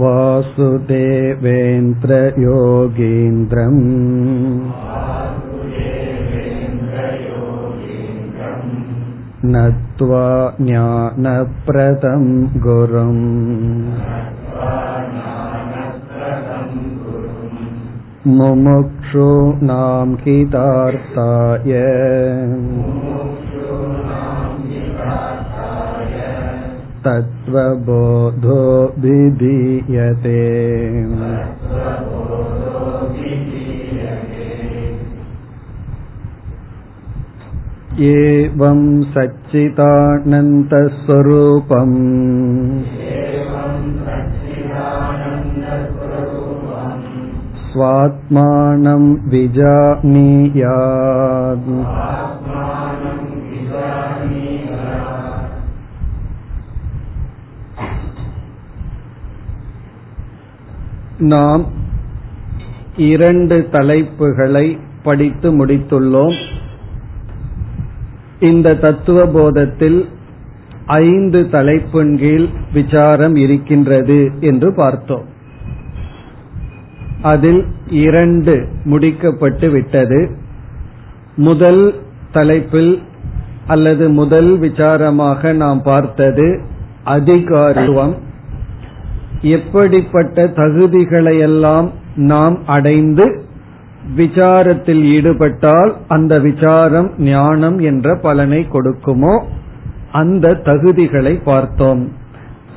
वासुदेवेन्द्रयोगीन्द्रम् नत्वा ज्ञानप्रदं गुरुम् मुमुक्षूणां हितार्थाय तत्त्वबोधो विधीयते एवं सच्चिदानन्दस्वरूपम् स्वात्मानं विजानीयात् நாம் இரண்டு தலைப்புகளை படித்து முடித்துள்ளோம். இந்த தத்துவ போதத்தில் ஐந்து தலைப்பின் கீழ் விசாரம் இருக்கின்றது என்று பார்த்தோம். அதில் இரண்டு முடிக்கப்பட்டு விட்டது. முதல் தலைப்பில் அல்லது முதல் விசாரமாக நாம் பார்த்தது அதிகாரத்துவம். எப்படிப்பட்ட தகுதிகளையெல்லாம் நாம் அடைந்து விசாரத்தில் ஈடுபட்டால் அந்த விசாரம் ஞானம் என்ற பலனை கொடுக்குமோ? அந்த தகுதிகளை பார்த்தோம்.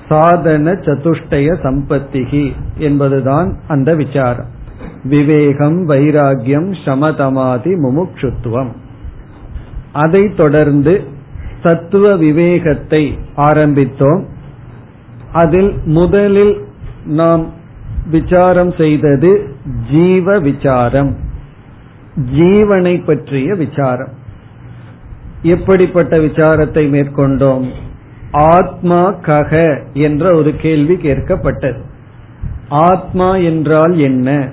சாதன சதுஷ்டய சம்பத்திகி என்பதுதான் அந்த விசாரம். விவேகம் வைராகியம் சமதமாதி முமுட்சுத்துவம் அதை தொடர்ந்து தத்துவ விவேகத்தை ஆரம்பித்தோம். அதில் முதலில் நாம் விசாரம் செய்தது ஜீவ விசாரம். ஜீவனை பற்றிய விசாரம். எப்படிப்பட்ட விசாரத்தை மேற்கொண்டோம்? ஆத்மா கக என்ற ஒரு கேள்வி கேட்கப்பட்டது. ஆத்மா என்றால் என்ன?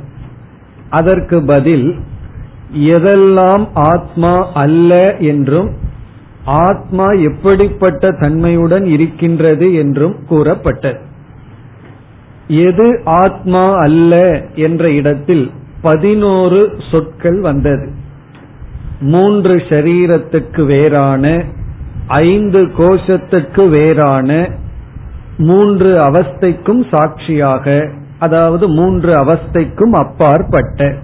அதற்கு பதில் எதெல்லாம் ஆத்மா அல்ல என்றும் ஆத்மா எப்படிப்பட்ட தன்மையுடன் இருக்கின்றது என்றும் கூறப்பட்டது. எது ஆத்மா அல்ல என்ற இடத்தில் பதினோரு சொற்கள் வந்தது. மூன்று ஷரீரத்துக்கு வேறான ஐந்து கோஷத்துக்கு வேறான மூன்று அவஸ்தைக்கும் சாட்சியாக அதாவது மூன்று அவஸ்தைக்கும் அப்பாற்பட்ட.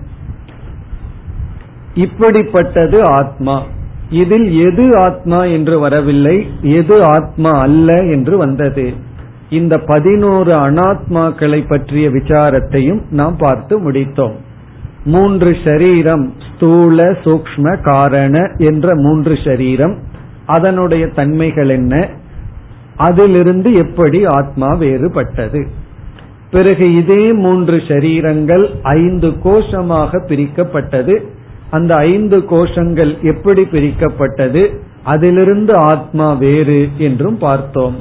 இப்படிப்பட்டது ஆத்மா. இதில் எது ஆத்மா என்று வரவில்லை எது ஆத்மா அல்ல என்று வந்தது. இந்த பதினோரு அனாத்மாக்களை பற்றிய விசாரத்தையும் நாம் பார்த்து முடித்தோம். மூன்று ஷரீரம் ஸ்தூல சூக்ம காரண என்ற மூன்று ஷரீரம் அதனுடைய தன்மைகள் என்ன? அதிலிருந்து எப்படி ஆத்மா வேறுபட்டது? பிறகு இதே மூன்று ஷரீரங்கள் ஐந்து கோஷமாக பிரிக்கப்பட்டது. அந்த ஐந்து கோஷங்கள் எப்படி பிரிக்கப்பட்டது? அதிலிருந்து ஆத்மா வேறு என்றும் பார்த்தோம்.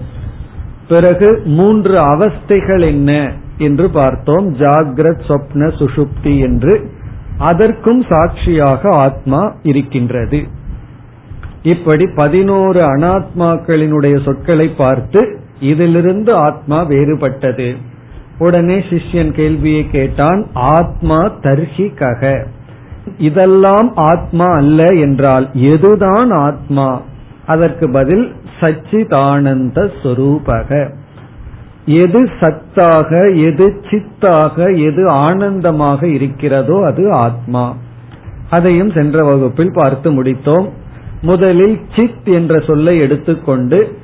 பிறகு மூன்று அவஸ்தைகள் என்ன என்று பார்த்தோம். ஜாகிரத் சொப்ன சுஷுப்தி என்று. அதற்கும் சாட்சியாக ஆத்மா இருக்கின்றது. இப்படி பதினோரு அனாத்மாக்களினுடைய சொற்களை பார்த்து இதிலிருந்து ஆத்மா வேறுபட்டது. உடனே சிஷ்யன் கேள்வியை கேட்டான் ஆத்மா தர்ஹி கக இதெல்லாம் ஆத்மா அல்ல என்றால் எதுதான் ஆத்மா? அதற்கு பதில் சச்சிதானந்த சொரூபக. எது சத்தாக எது சித்தாக எது ஆனந்தமாக இருக்கிறதோ அது ஆத்மா. அதையும் சென்ற வகுப்பில் பார்த்து முடித்தோம். முதலில் சித் என்ற சொல்லை எடுத்துக்கொண்டு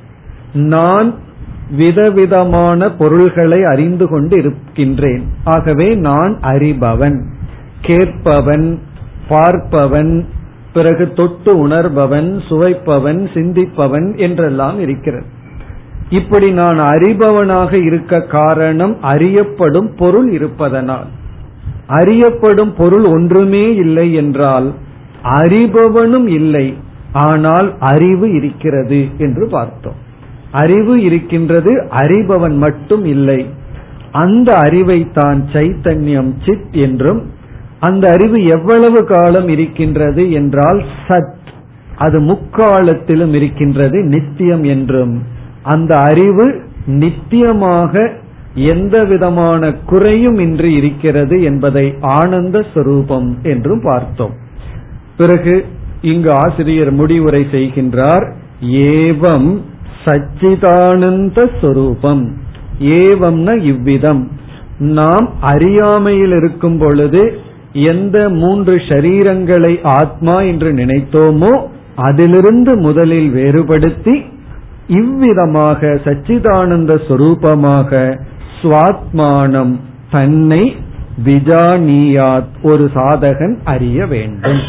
நான் விதவிதமான பொருள்களை அறிந்து கொண்டு இருக்கின்றேன். ஆகவே நான் அறிபவன் கேட்பவன் பார்ப்பவன் பிறகு தொட்டு உணர்பவன் சுவைப்பவன் சிந்திப்பவன் என்றெல்லாம் இருக்கிறது. இப்படி நான் அறிபவனாக இருக்க காரணம் அறியப்படும் பொருள் இருப்பதனால். அறியப்படும் பொருள் ஒன்றுமே இல்லை என்றால் அறிபவனும் இல்லை ஆனால் அறிவு இருக்கிறது என்று பார்த்தோம். அறிவு இருக்கின்றது அறிபவன் மட்டும் இல்லை. அந்த அறிவை தான் சைத்தன்யம் சித் என்றும் அந்த அறிவு எவ்வளவு காலம் இருக்கின்றது என்றால் சத். அது முக்காலத்திலும் இருக்கின்றது நித்தியம் என்றும். அந்த அறிவு நித்தியமாக எந்த விதமான குறையும் இன்றி இருக்கிறது என்பதை ஆனந்த ஸ்வரூபம் என்றும் பார்த்தோம். பிறகு இங்கு ஆசிரியர் முடிவுரை செய்கின்றார் ஏவம் சச்சிதானந்த சொரூபம். ஏவம்னா இவ்விதம். நாம் அறியாமையில் இருக்கும் பொழுது எந்த மூன்று ஷரீரங்களை ஆத்மா என்று நினைத்தோமோ அதிலிருந்து முதலில் வேறுபடுத்தி இவ்விதமாக சச்சிதானந்த சொரூபமாக சுவாத்மானம் தன்னை விஜானியாத் ஒரு சாதகன் அறிய வேண்டும்.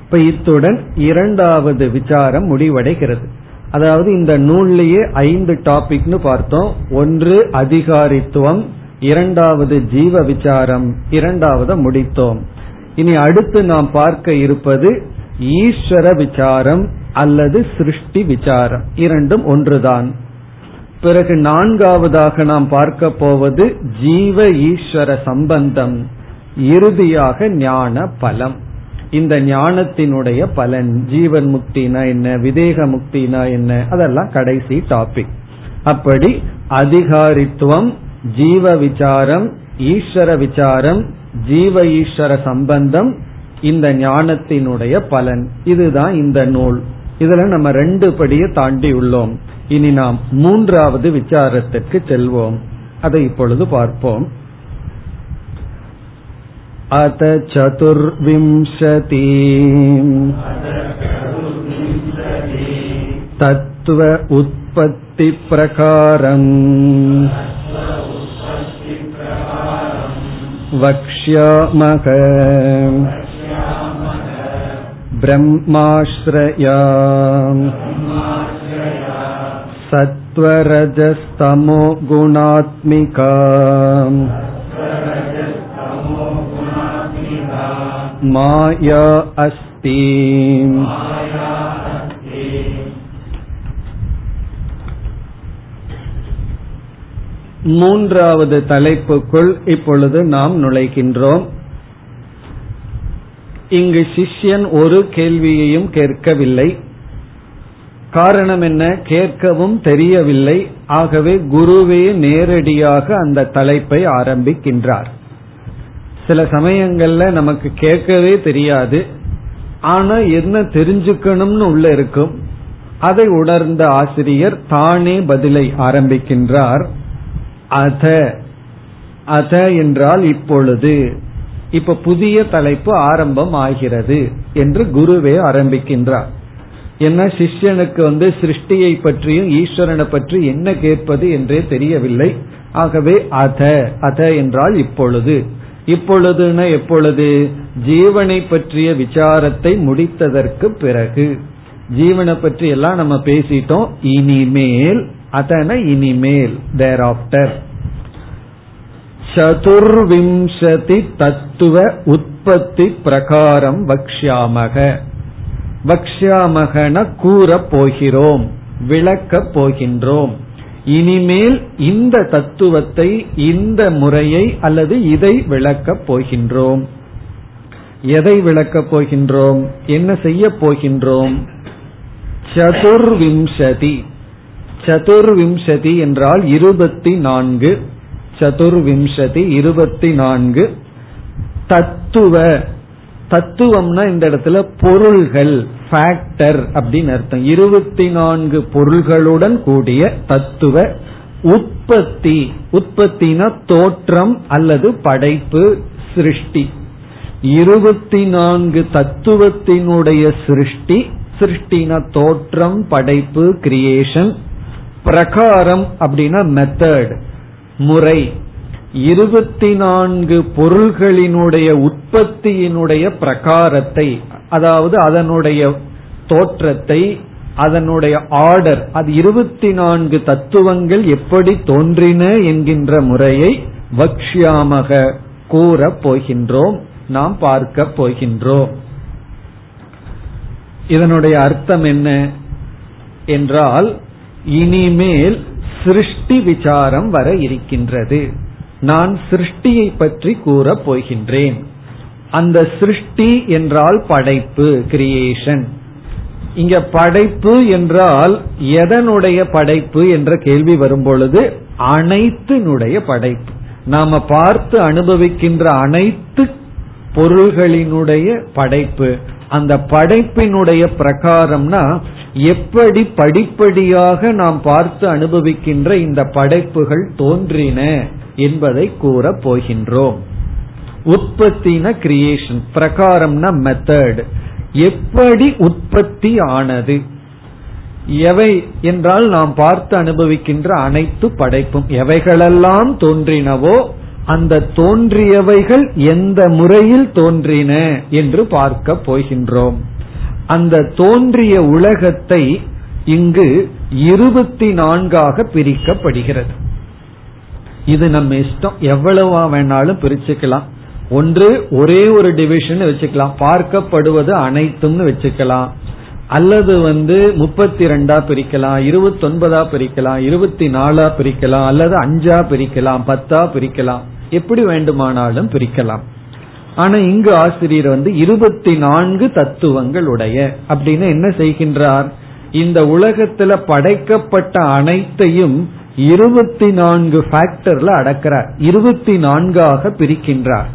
இப்ப இத்துடன் இரண்டாவது விசாரம் முடிவடைகிறது. அதாவது இந்த நூல்லையே ஐந்து டாபிக்னு பார்த்தோம். ஒன்று அதிகாரித்துவம் இரண்டாவது ஜீவ விசாரம் இரண்டாவது முடித்தோம். இனி அடுத்து நாம் பார்க்க இருப்பது ஈஸ்வர விசாரம் அல்லது சிருஷ்டி விசாரம். இரண்டும் ஒன்றுதான். பிறகு நான்காவதாக நாம் பார்க்க போவது ஜீவ ஈஸ்வர சம்பந்தம் இறுதியாக ஞான பலம். இந்த ஞானத்தினுடைய பலன் ஜீவன் முக்தினா என்ன விதேக முக்தினா என்ன அதெல்லாம் கடைசி டாபிக் அப்படி அதிகாரித்துவம் ஜீவ விசாரம் ஈஸ்வர விசாரம் ஜீவ ஈஸ்வர சம்பந்தம் இந்த ஞானத்தினுடைய பலன் இதுதான் இந்த நூல் இதுல நம்ம ரெண்டு படியை தாண்டி உள்ளோம் இனி நாம் மூன்றாவது விசாரத்திற்கு செல்வோம் அதை இப்பொழுது பார்ப்போம் अथ चतुर्विंशति तत्त्व उत्पत्तिप्रकारम् वक्ष्यामः ब्रह्माश्रया सत्त्वरजस्तमो गुणात्मिका माया अस्ति மூன்றாவது தலைப்புக்குள் இப்பொழுது நாம் நுழைகின்றோம். இங்கு சிஷ்யன் ஒரு கேள்வியையும் கேட்கவில்லை. காரணம் என்ன? கேட்கவும் தெரியவில்லை. ஆகவே குருவே நேரடியாக அந்த தலைப்பை ஆரம்பிக்கின்றார். சில சமயங்கள்ல நமக்கு கேட்கவே தெரியாது. ஆனா என்ன தெரிஞ்சுக்கணும்னு உள்ள இருக்கும். அதை உணர்ந்த ஆசிரியர் தானே பதிலை ஆரம்பிக்கின்றார். அத. அத என்றால் இப்பொழுது. இப்ப புதிய தலைப்பு ஆரம்பம் ஆகிறது என்று குருவே ஆரம்பிக்கின்றார். என்ன சிஷ்யனுக்கு வந்து சிருஷ்டியை பற்றியும் ஈஸ்வரனை பற்றி என்ன கேட்பது என்றே தெரியவில்லை. ஆகவே அத. அத என்றால் இப்பொழுது. இப்பொழுதுன எப்பொழுது? ஜீவனை பற்றிய விசாரத்தை முடித்ததற்கு பிறகு. ஜீவனை பற்றி எல்லாம் நம்ம பேசிட்டோம். இனிமேல் அதன இனிமேல் தேர் ஆப்டர் சதுர்விம்சதி தத்துவ உற்பத்தி பிரகாரம் வக்ஷாமக வக்ஷாமகன கூற போகிறோம் விளக்கப் போகின்றோம். இனிமேல் இந்த தத்துவத்தை இந்த முறையை அல்லது இதை விளக்கப் போகின்றோம். எதை விளக்கப் போகின்றோம்? என்ன செய்ய போகின்றோம்? சதுர்விம்சதி. சதுர்விம்சதி என்றால் இருபத்தி நான்கு சதுர்விம்சதி இருபத்தி நான்கு தத்துவ. தத்துவம்னா இந்த இடத்துல பொருள்கள் ஃபேக்டர் அப்படின்னு அர்த்தம். இருபத்தி நான்கு பொருள்களுடன் கூடிய தத்துவ. உற்பத்தி. உற்பத்தினா தோற்றம் அல்லது படைப்பு சிருஷ்டி. இருபத்தி நான்கு தத்துவத்தினுடைய சிருஷ்டி. சிருஷ்டினா தோற்றம் படைப்பு கிரியேஷன் பிரகாரம் அப்படின்னா மெத்தட் முறை. இருபத்தி நான்கு பொருள்களினுடைய உற்பத்தியினுடைய பிரகாரத்தை அதாவது அதனுடைய தோற்றத்தை அதனுடைய ஆர்டர் அது இருபத்தி நான்கு தத்துவங்கள் எப்படி தோன்றின என்கின்ற முறையை வக்ஷியாமக கூற போகின்றோம் நாம் பார்க்க போகின்றோம். இதனுடைய அர்த்தம் என்ன? என்றால் இனிமேல் சிருஷ்டி விசாரம் வர இருக்கின்றது. நான் சிருஷ்டியை பற்றி கூற போகின்றேன். அந்த சிருஷ்டி என்றால் படைப்பு கிரியேஷன் இங்க படைப்பு என்றால் எதனுடைய படைப்பு என்ற கேள்வி வரும்பொழுது அனைத்தினுடைய படைப்பு. நாம பார்த்து அனுபவிக்கின்ற அனைத்து பொருள்களினுடைய படைப்பு. அந்த படைப்பினுடைய பிரகாரம்னா எப்படி படிப்படியாக நாம் பார்த்து அனுபவிக்கின்ற இந்த படைப்புகள் தோன்றின என்பதை கூற போகின்றோம். உற்பத்தின கிரியேஷன் பிரகாரம்னா மெத்தட் எப்படி உற்பத்தி ஆனது? எவை என்றால் நாம் பார்த்து அனுபவிக்கின்ற அனைத்து படைப்பும் எவைகளெல்லாம் தோன்றினவோ அந்த தோன்றியவைகள் எந்த முறையில் தோன்றின என்று பார்க்க போகின்றோம். அந்த தோன்றிய உலகத்தை இங்கு இருபத்தி நான்காக பிரிக்கப்படுகிறது. இது நம்ம இஷ்டம். எவ்வளவா வேணாலும் பிரிச்சுக்கலாம். ஒன்று ஒரே ஒரு டிவிஷன் வச்சுக்கலாம். பார்க்கப்படுவது அனைத்தும்னு வச்சுக்கலாம். அல்லது வந்து முப்பத்தி ரெண்டா பிரிக்கலாம் இருபத்தி ஒன்பதா பிரிக்கலாம் இருபத்தி நாலா பிரிக்கலாம் அல்லது அஞ்சா பிரிக்கலாம் பத்தா பிரிக்கலாம். எப்படி வேண்டுமானாலும் பிரிக்கலாம். ஆனா இங்கு ஆசிரியர் வந்து இருபத்தி நான்கு தத்துவங்கள் உடைய அப்படின்னு என்ன செய்கின்றார்? இந்த உலகத்துல படைக்கப்பட்ட அனைத்தையும் இருபத்தி நான்கு ஃபேக்டர்ல அடக்கிறார். இருபத்தி நான்காக பிரிக்கின்றார்.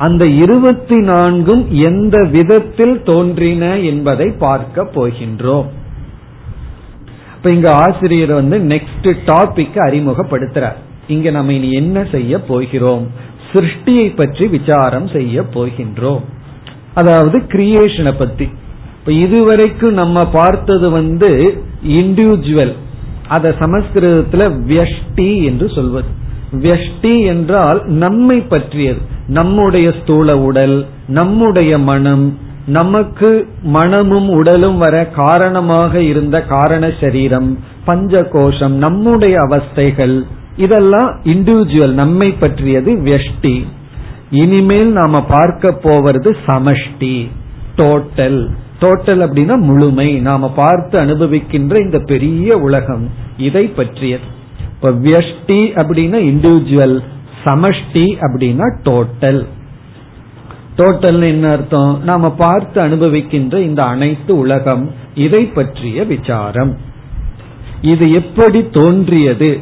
அந்த இருபத்தி நான்கும் எந்த விதத்தில் தோன்றின என்பதை பார்க்க போகின்றோம். இப்ப இங்க ஆசிரியர் வந்து நெக்ஸ்ட் டாபிக் அறிமுகப்படுத்துறார். இங்க நம்ம இனி என்ன செய்ய போகிறோம்? சிருஷ்டியை பற்றி விசாரம் செய்ய போகின்றோம். அதாவது கிரியேஷனை பத்தி. இப்ப இதுவரைக்கும் நம்ம பார்த்தது வந்து இண்டிவிஜுவல் அத சமஸ்கிருதத்துல வியஷ்டி என்று சொல்வது. வெஷ்டி என்றால் நம்மை பற்றியது. நம்முடைய ஸ்தூல உடல் நம்முடைய மனம் நமக்கு மனமும் உடலும் வர காரணமாக இருந்த காரண சரீரம் பஞ்ச கோஷம் நம்முடைய அவஸ்தைகள் இதெல்லாம் இண்டிவிஜுவல் நம்மை பற்றியது வெஷ்டி இனிமேல் நாம பார்க்க போவது சமஷ்டி டோட்டல் டோட்டல் அப்படின்னா முழுமை. நாம பார்த்து அனுபவிக்கின்ற இந்த பெரிய உலகம் இதை பற்றியது. இப்ப வியஷ்டி அப்படின்னா இண்டிவிஜுவல் சமஷ்டி அப்படின்னா டோட்டல் டோட்டல் என்ன அர்த்தம்? நாம பார்த்து அனுபவிக்கின்ற இந்த அனைத்து உலகம் இதை பற்றிய விசாரம். இது எப்படி தோன்றியது?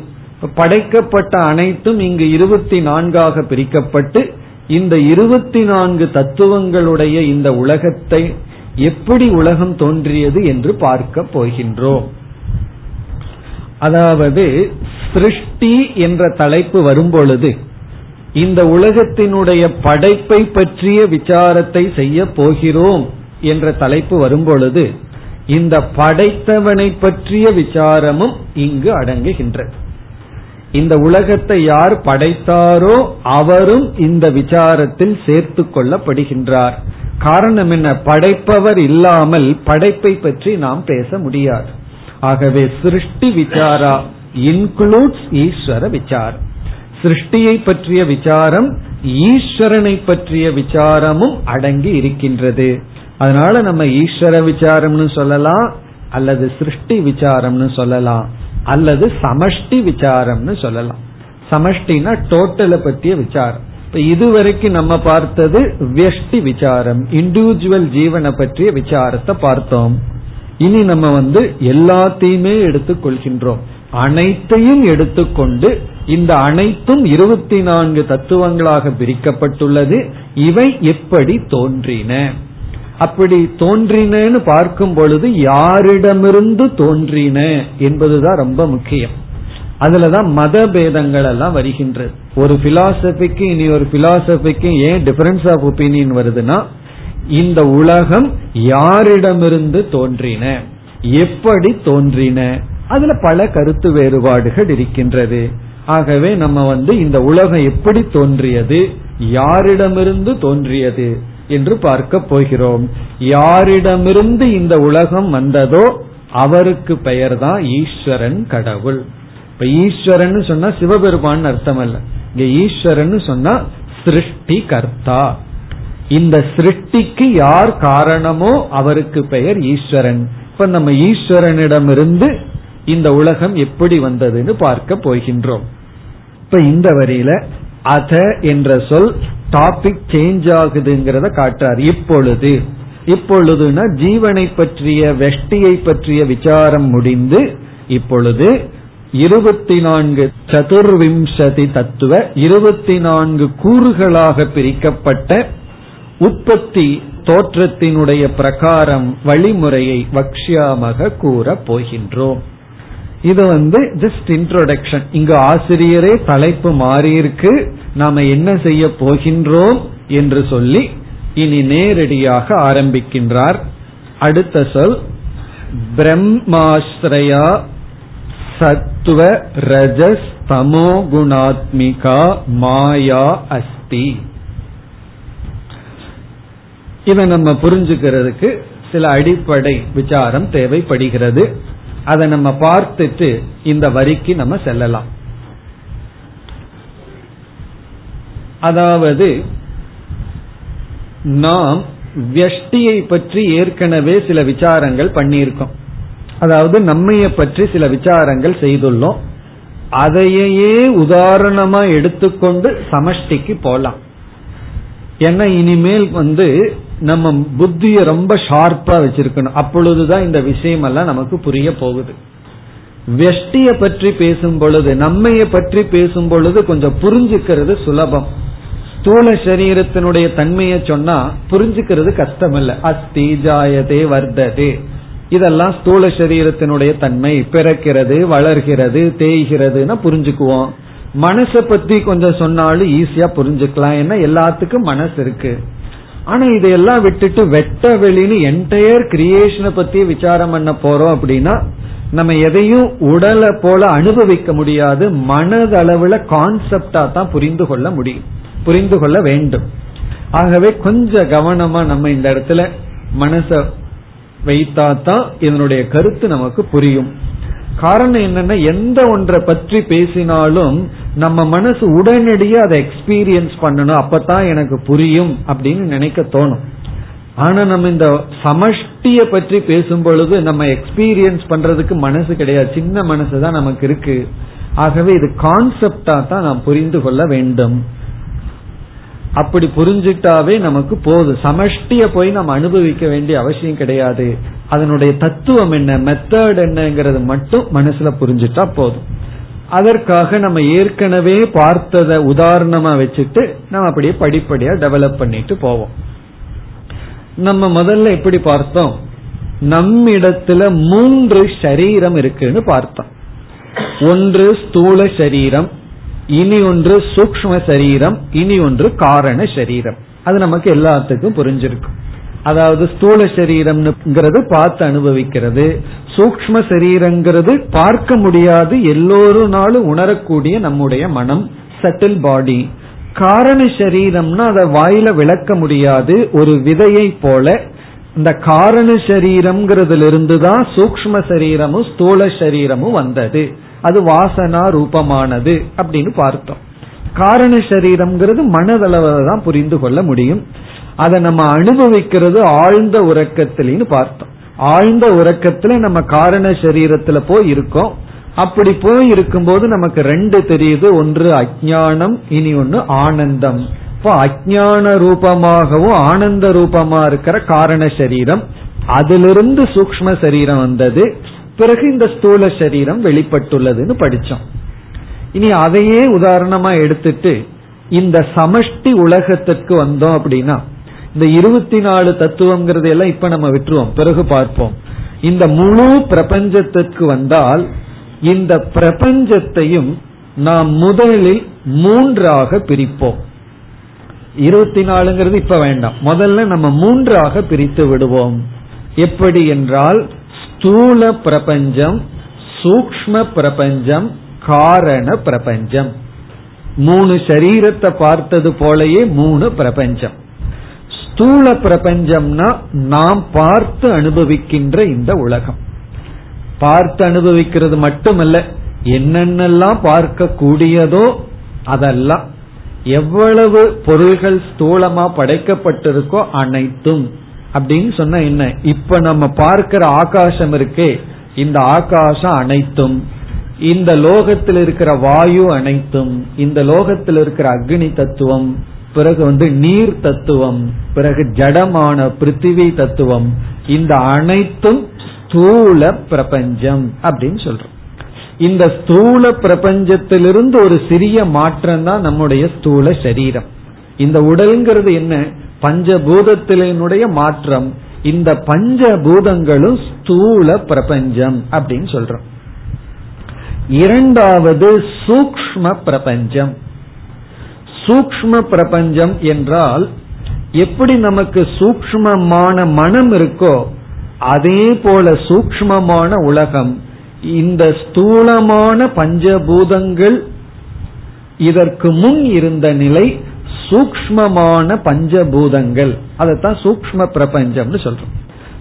படைக்கப்பட்ட அனைத்தும் இங்கு இருபத்தி நான்காக பிரிக்கப்பட்டு இந்த இருபத்தி நான்கு தத்துவங்களுடைய இந்த உலகத்தை எப்படி உலகம் தோன்றியது என்று பார்க்க போகின்றோம். அதாவது சிருஷ்டி என்ற தலைப்பு வரும்பொழுது இந்த உலகத்தினுடைய படைப்பை பற்றிய விசாரத்தை செய்ய போகிறோம் என்ற தலைப்பு வரும்பொழுது இந்த படைத்தவனை பற்றிய விசாரமும் இங்கு அடங்குகின்றது. இந்த உலகத்தை யார் படைத்தாரோ அவரும் இந்த விசாரத்தில் சேர்த்து கொள்ளப்படுகின்றார். காரணம் என்ன? படைப்பவர் இல்லாமல் படைப்பை பற்றி நாம் பேச முடியாது. ஆகவே சிருஷ்டி விசாரா இன்க்ளூட்ஸ் ஈஸ்வர விசாரம். சிருஷ்டியை பற்றிய விசாரம் ஈஸ்வரனை பற்றிய விசாரமும் அடங்கி இருக்கின்றது. அதனால நம்ம ஈஸ்வர விசாரம்னு சொல்லலாம் அல்லது சிருஷ்டி விசாரம்னு சொல்லலாம் அல்லது சமஷ்டி விசாரம்னு சொல்லலாம். சமஷ்டினா டோட்டலை பற்றிய விசாரம். இப்ப இதுவரைக்கும் நம்ம பார்த்தது வியஷ்டி விசாரம் இண்டிவிஜுவல் ஜீவனை பற்றிய விசாரத்தை பார்த்தோம். இனி நம்ம வந்து எல்லாத்தையுமே எடுத்துக் கொள்கின்றோம். அனைத்தையும் எடுத்துக்கொண்டு இந்த அனைத்தும் இருபத்தி நான்கு தத்துவங்களாக பிரிக்கப்பட்டுள்ளது. இவை எப்படி தோன்றின? அப்படி தோன்றினு பார்க்கும் பொழுது யாரிடமிருந்து தோன்றின என்பதுதான் ரொம்ப முக்கியம். அதுலதான் மத பேதங்கள் எல்லாம் வருகின்றது. ஒரு பிலாசபிக்கு இனி ஒரு பிலாசபிக்கு ஏன் டிஃபரன்ஸ் ஆஃப் ஒப்பீனியன் வருதுன்னா இந்த உலகம் யாரிடமிருந்து தோன்றின? எப்படி தோன்றின? அதுல பல கருத்து வேறுபாடுகள் இருக்கின்றது. ஆகவே நம்ம வந்து இந்த உலகம் எப்படி தோன்றியது? யாரிடமிருந்து தோன்றியது என்று பார்க்க போகிறோம். யாரிடமிருந்து இந்த உலகம் வந்ததோ அவருக்கு பெயர் தான் ஈஸ்வரன் கடவுள். இப்ப ஈஸ்வரன் சொன்னா சிவபெருமான் அர்த்தம் அல்ல இங்க ஈஸ்வரன் சொன்னா சிருஷ்டி கர்த்தா இந்த சிருஷ்டிக்கு யார் காரணமோ அவருக்கு பெயர் ஈஸ்வரன். இப்ப நம்ம ஈஸ்வரனிடமிருந்து இந்த உலகம் எப்படி வந்ததுன்னு பார்க்க போகின்றோம். இப்ப இந்த வரியில அத என்ற சொல் டாபிக் சேஞ்ச் ஆகுதுங்கிறத காட்டார் இப்பொழுது இப்பொழுதுனா ஜீவனை பற்றிய வெஷ்டியை பற்றிய விசாரம் முடிந்து இப்பொழுது இருபத்தி நான்கு சதுர்விம்சதி தத்துவ இருபத்தி நான்கு கூறுகளாக பிரிக்கப்பட்ட உற்பத்தி தோற்றத்தினுடைய பிரகாரம் வழிமுறையை வக்ஷியாமக கூற போகின்றோம். இது வந்து ஜஸ்ட் இன்ட்ரோடக்ஷன் இங்கு ஆசிரியரே தலைப்பு மாறியிருக்கு. நாம என்ன செய்ய போகின்றோம் என்று சொல்லி இனி நேரடியாக ஆரம்பிக்கின்றார். அடுத்த சொல். பிரம்மாஸ்ரயா சத்துவ ரஜஸ் தமோ குணாத்மிகா மாயா அஸ்தி. இதை நம்ம புரிஞ்சுக்கிறதுக்கு சில அடிப்படை விசாரம் தேவைப்படுகிறது. அதை நம்ம பார்த்துட்டு இந்த வரிக்கு நம்ம செல்லலாம். அதாவது நாம் வியஷ்டியை பற்றி ஏற்கனவே சில விசாரங்கள் பண்ணியிருக்கோம். அதாவது நம்மைய பற்றி சில விசாரங்கள் செய்துள்ளோம். அதையே உதாரணமா எடுத்துக்கொண்டு சமஷ்டிக்கு போலாம். ஏன்னா இனிமேல் வந்து நம்ம புத்தியை ரொம்ப ஷார்ப்பா வச்சிருக்கணும். அப்பொழுதுதான் இந்த விஷயம் எல்லாம் நமக்கு புரிய போகுது. வெஷ்டிய பற்றி பேசும் பொழுது நம்மைய பற்றி பேசும் பொழுது கொஞ்சம் புரிஞ்சுக்கிறது சுலபம். ஸ்தூல சரீரத்தினுடைய தன்மையை சொன்னா புரிஞ்சுக்கிறது கஷ்டம் இல்ல அஸ்தி ஜாயதே வர்த்ததே. இதெல்லாம் ஸ்தூல சரீரத்தினுடைய தன்மை. பிறக்கிறது வளர்கிறது தேய்கிறதுன்னு புரிஞ்சுக்குவோம். மனசை பத்தி கொஞ்சம் சொன்னாலும் ஈஸியா புரிஞ்சுக்கலாம். ஏன்னா எல்லாத்துக்கும் மனசு இருக்கு. ஆனா இதையெல்லாம் விட்டுட்டு வெட்ட வெளின்னு என்டையர் கிரியேஷனை பத்தி விசாரம் பண்ண போறோம் அப்படின்னா நம்ம எதையும் உடலை போல அனுபவிக்க முடியாது. மனதளவுல கான்செப்டா தான் புரிந்து கொள்ள முடியும். புரிந்து கொள்ள வேண்டும். ஆகவே கொஞ்சம் கவனமா நம்ம இந்த இடத்துல மனச வைத்தா தான் இதனுடைய கருத்து நமக்கு புரியும். காரணம் என்னன்னா எந்த ஒன்றை பற்றி பேசினாலும் நம்ம மனசு உடனடியாக அதை எக்ஸ்பீரியன்ஸ் பண்ணணும். அப்பதான் எனக்கு புரியும் அப்படின்னு நினைக்க தோணும். ஆனா நம்ம இந்த சமஷ்டிய பற்றி பேசும் பொழுது நம்ம எக்ஸ்பீரியன்ஸ் பண்றதுக்கு மனசு கிடையாது. சின்ன மனசு தான் நமக்கு இருக்கு. ஆகவே இது கான்செப்டா தான் நாம் புரிந்து கொள்ள வேண்டும். அப்படி புரிஞ்சுட்டாவே நமக்கு போதும் சமஷ்டிய போய் நம்ம அனுபவிக்க வேண்டிய அவசியம் கிடையாது. அதனுடைய தத்துவம் என்ன மெத்தட் என்னங்கிறது மட்டும் மனசுல புரிஞ்சுட்டா போதும். அதற்காக நம்ம ஏற்கனவே பார்த்ததை உதாரணமா வச்சுட்டு நம்ம அப்படியே படிப்படியா டெவலப் பண்ணிட்டு போவோம். நம்ம முதல்ல எப்படி பார்த்தோம்? நம்மிடத்துல மூன்று சரீரம் இருக்குன்னு பார்த்தோம். ஒன்று ஸ்தூல சரீரம் இனி ஒன்று சூக்ம சரீரம் இனி ஒன்று காரண சரீரம். அது நமக்கு எல்லாத்துக்கும் புரிஞ்சிருக்கும். அதாவது ஸ்தூல சரீரம்ங்கிறது பார்த்து அனுபவிக்கிறது. சூக்ம சரீரங்கிறது பார்க்க முடியாது எல்லோருனாலும் நாளும் உணரக்கூடிய நம்முடைய மனம் சட்டில் பாடி காரண சரீரம்னா அதை வாயில விளக்க முடியாது ஒரு விதையை போல. இந்த காரண சரீரம்ங்கிறதுல இருந்துதான் சூக்ம சரீரமும் ஸ்தூல சரீரமும் வந்தது. அது வாசனா ரூபமானது அப்படின்னு பார்த்தோம். காரண சரீரம்ங்கிறது மனதளவில் தான் புரிந்து கொள்ள முடியும். அதை நம்ம அனுபவிக்கிறது ஆழ்ந்த உறக்கத்திலின்னு பார்த்தோம். ஆழ்ந்த உறக்கத்துல நம்ம காரண சரீரத்துல போய் இருக்கோம். அப்படி போய் இருக்கும்போது நமக்கு ரெண்டு தெரியுது. ஒன்று அஜானம் இனி ஒன்னு ஆனந்தம். இப்போ அஜான ரூபமாகவும் ஆனந்த ரூபமா இருக்கிற காரண சரீரம். அதிலிருந்து சூக்ம சரீரம் வந்தது. பிறகு இந்த ஸ்தூல சரீரம் வெளிப்பட்டுள்ளதுன்னு படிச்சோம். இனி அதையே உதாரணமா எடுத்துட்டு இந்த சமஷ்டி உலகத்திற்கு வந்தோம் அப்படின்னா இந்த இருபத்தி நாலு தத்துவம்ங்கிறது எல்லாம் இப்ப நம்ம விட்டுருவோம். பிறகு பார்ப்போம். இந்த முழு பிரபஞ்சத்திற்கு வந்தால் இந்த பிரபஞ்சத்தையும் நாம் முதலில் மூன்றாக பிரிப்போம். இருபத்தி நாலுங்கிறது இப்ப வேண்டாம். முதல்ல நம்ம மூன்றாக பிரித்து விடுவோம். எப்படி என்றால் ஸ்தூல பிரபஞ்சம் சூக்ம பிரபஞ்சம் காரண பிரபஞ்சம். மூணு சரீரத்தை பார்த்தது போலயே மூணு பிரபஞ்சம். ஸ்தூல பிரபஞ்சம்னா நாம் பார்த்து அனுபவிக்கின்ற இந்த உலகம். பார்த்து அனுபவிக்கிறது மட்டுமல்ல என்னென்னலாம் பார்க்க கூடியதோ அதெல்லாம். எவ்வளவு பொருள்கள் ஸ்தூலமா படைக்கப்பட்டிருக்கோ அனைத்தும். அப்படின்னு சொன்ன என்ன? இப்ப நம்ம பார்க்கிற ஆகாசம் இருக்கே இந்த ஆகாசம் அனைத்தும். இந்த லோகத்தில் இருக்கிற வாயு அனைத்தும். இந்த லோகத்தில் இருக்கிற அக்னி தத்துவம் பிறகு வந்து நீர் தத்துவம் பிறகு ஜடமான பிருத்திவி தத்துவம். இந்த அனைத்தும் ஸ்தூல பிரபஞ்சம் அப்படின்னு சொல்றோம். இந்த ஸ்தூல பிரபஞ்சத்திலிருந்து ஒரு சிறிய மாற்றம் தான் நம்முடைய ஸ்தூல சரீரம். இந்த உடல்ங்கிறது என்ன? பஞ்சபூதத்தினுடைய மாற்றம் இந்த பஞ்சபூதங்களும் ஸ்தூல பிரபஞ்சம் அப்படின்னு சொல்றோம். இரண்டாவது சூக்ம பிரபஞ்சம். சூக்ம பிரபஞ்சம் என்றால் எப்படி நமக்கு சூக்மமான மனம் இருக்கோ அதே போல சூக்மமான உலகம் இந்த ஸ்தூலமான பஞ்சபூதங்கள் இதற்கு முன் இருந்த நிலை சூக்மமான பஞ்சபூதங்கள். அதைத்தான் சூக்ம பிரபஞ்சம்னு சொல்றோம்.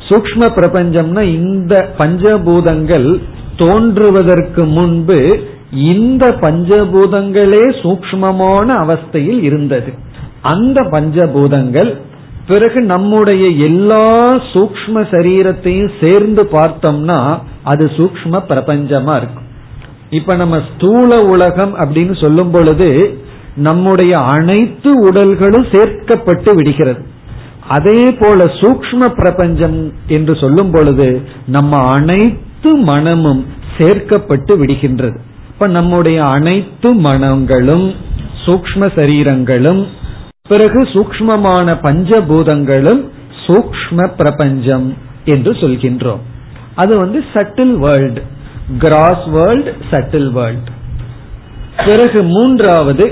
சூக்ம பிரபஞ்சம்னா இந்த பஞ்சபூதங்கள் தோன்றுவதற்கு முன்பு இந்த பஞ்சபூதங்களே சூக்மமான அவஸ்தையில் இருந்தது. அந்த பஞ்சபூதங்கள் பிறகு நம்முடைய எல்லா சூக்ம சரீரத்தையும் சேர்ந்து பார்த்தோம்னா அது சூக்ம பிரபஞ்சமா இருக்கும். இப்ப நம்ம ஸ்தூல உலகம் அப்படின்னு சொல்லும் பொழுது நம்முடைய அனைத்து உடல்களும் சேர்க்கப்பட்டு விடுகிறது. அதே போல சூக்ம பிரபஞ்சம் என்று சொல்லும் பொழுது நம்ம அனைத்து மனமும் சேர்க்கப்பட்டு விடுகின்றது. இப்ப நம்முடைய அனைத்து மனங்களும் சூக்ம சரீரங்களும் பிறகு சூக்மமான பஞ்சபூதங்களும் சூக்ம பிரபஞ்சம் என்று சொல்கின்றோம். அது வந்து subtle world gross world subtle world பிறகு மூன்றாவது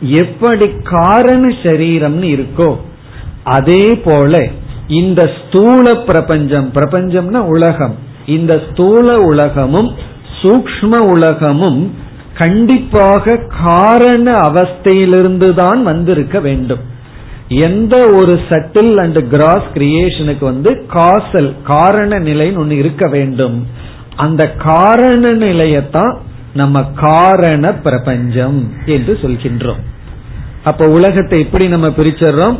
எப்படி காரண சரீரம்னு இருக்கோ அதே போல இந்த ஸ்தூல பிரபஞ்சம் பிரபஞ்சம்னா உலகம். இந்த ஸ்தூல உலகமும் சூக்ம உலகமும் கண்டிப்பாக காரண அவஸ்தையிலிருந்து தான் வந்திருக்க வேண்டும். எந்த ஒரு சட்டில் அண்ட் கிராஸ் கிரியேஷனுக்கு வந்து காசல் காரண நிலைன்னு ஒன்று இருக்க வேண்டும். அந்த காரண நிலையத்தான் நம்ம காரண பிரபஞ்சம் என்று சொல்கின்றோம். அப்ப உலகத்தை எப்படி நம்ம பிரிச்சர்றோம்?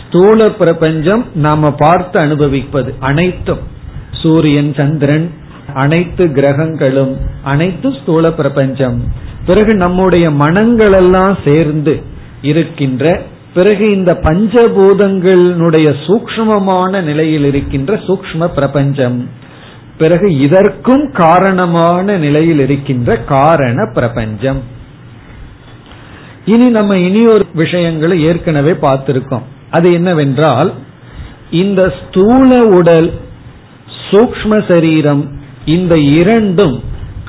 ஸ்தூல பிரபஞ்சம் நாம பார்த்து அனுபவிப்பது அனைத்தும். சூரியன் சந்திரன் அனைத்து கிரகங்களும் அனைத்து ஸ்தூல பிரபஞ்சம். பிறகு நம்முடைய மனங்கள் எல்லாம் சேர்ந்து இருக்கின்ற பிறகு இந்த பஞ்சபூதங்களுடைய சூக்மமான நிலையில் இருக்கின்ற சூக்ம பிரபஞ்சம். பிறகு இதற்கும் காரணமான நிலையில் இருக்கின்ற காரண பிரபஞ்சம். இனி நம்ம இனி ஒரு விஷயங்களை ஏற்கனவே பார்த்திருக்கோம். அது என்னவென்றால் இந்த ஸ்தூல உடல் சூக்ம சரீரம் இந்த இரண்டும்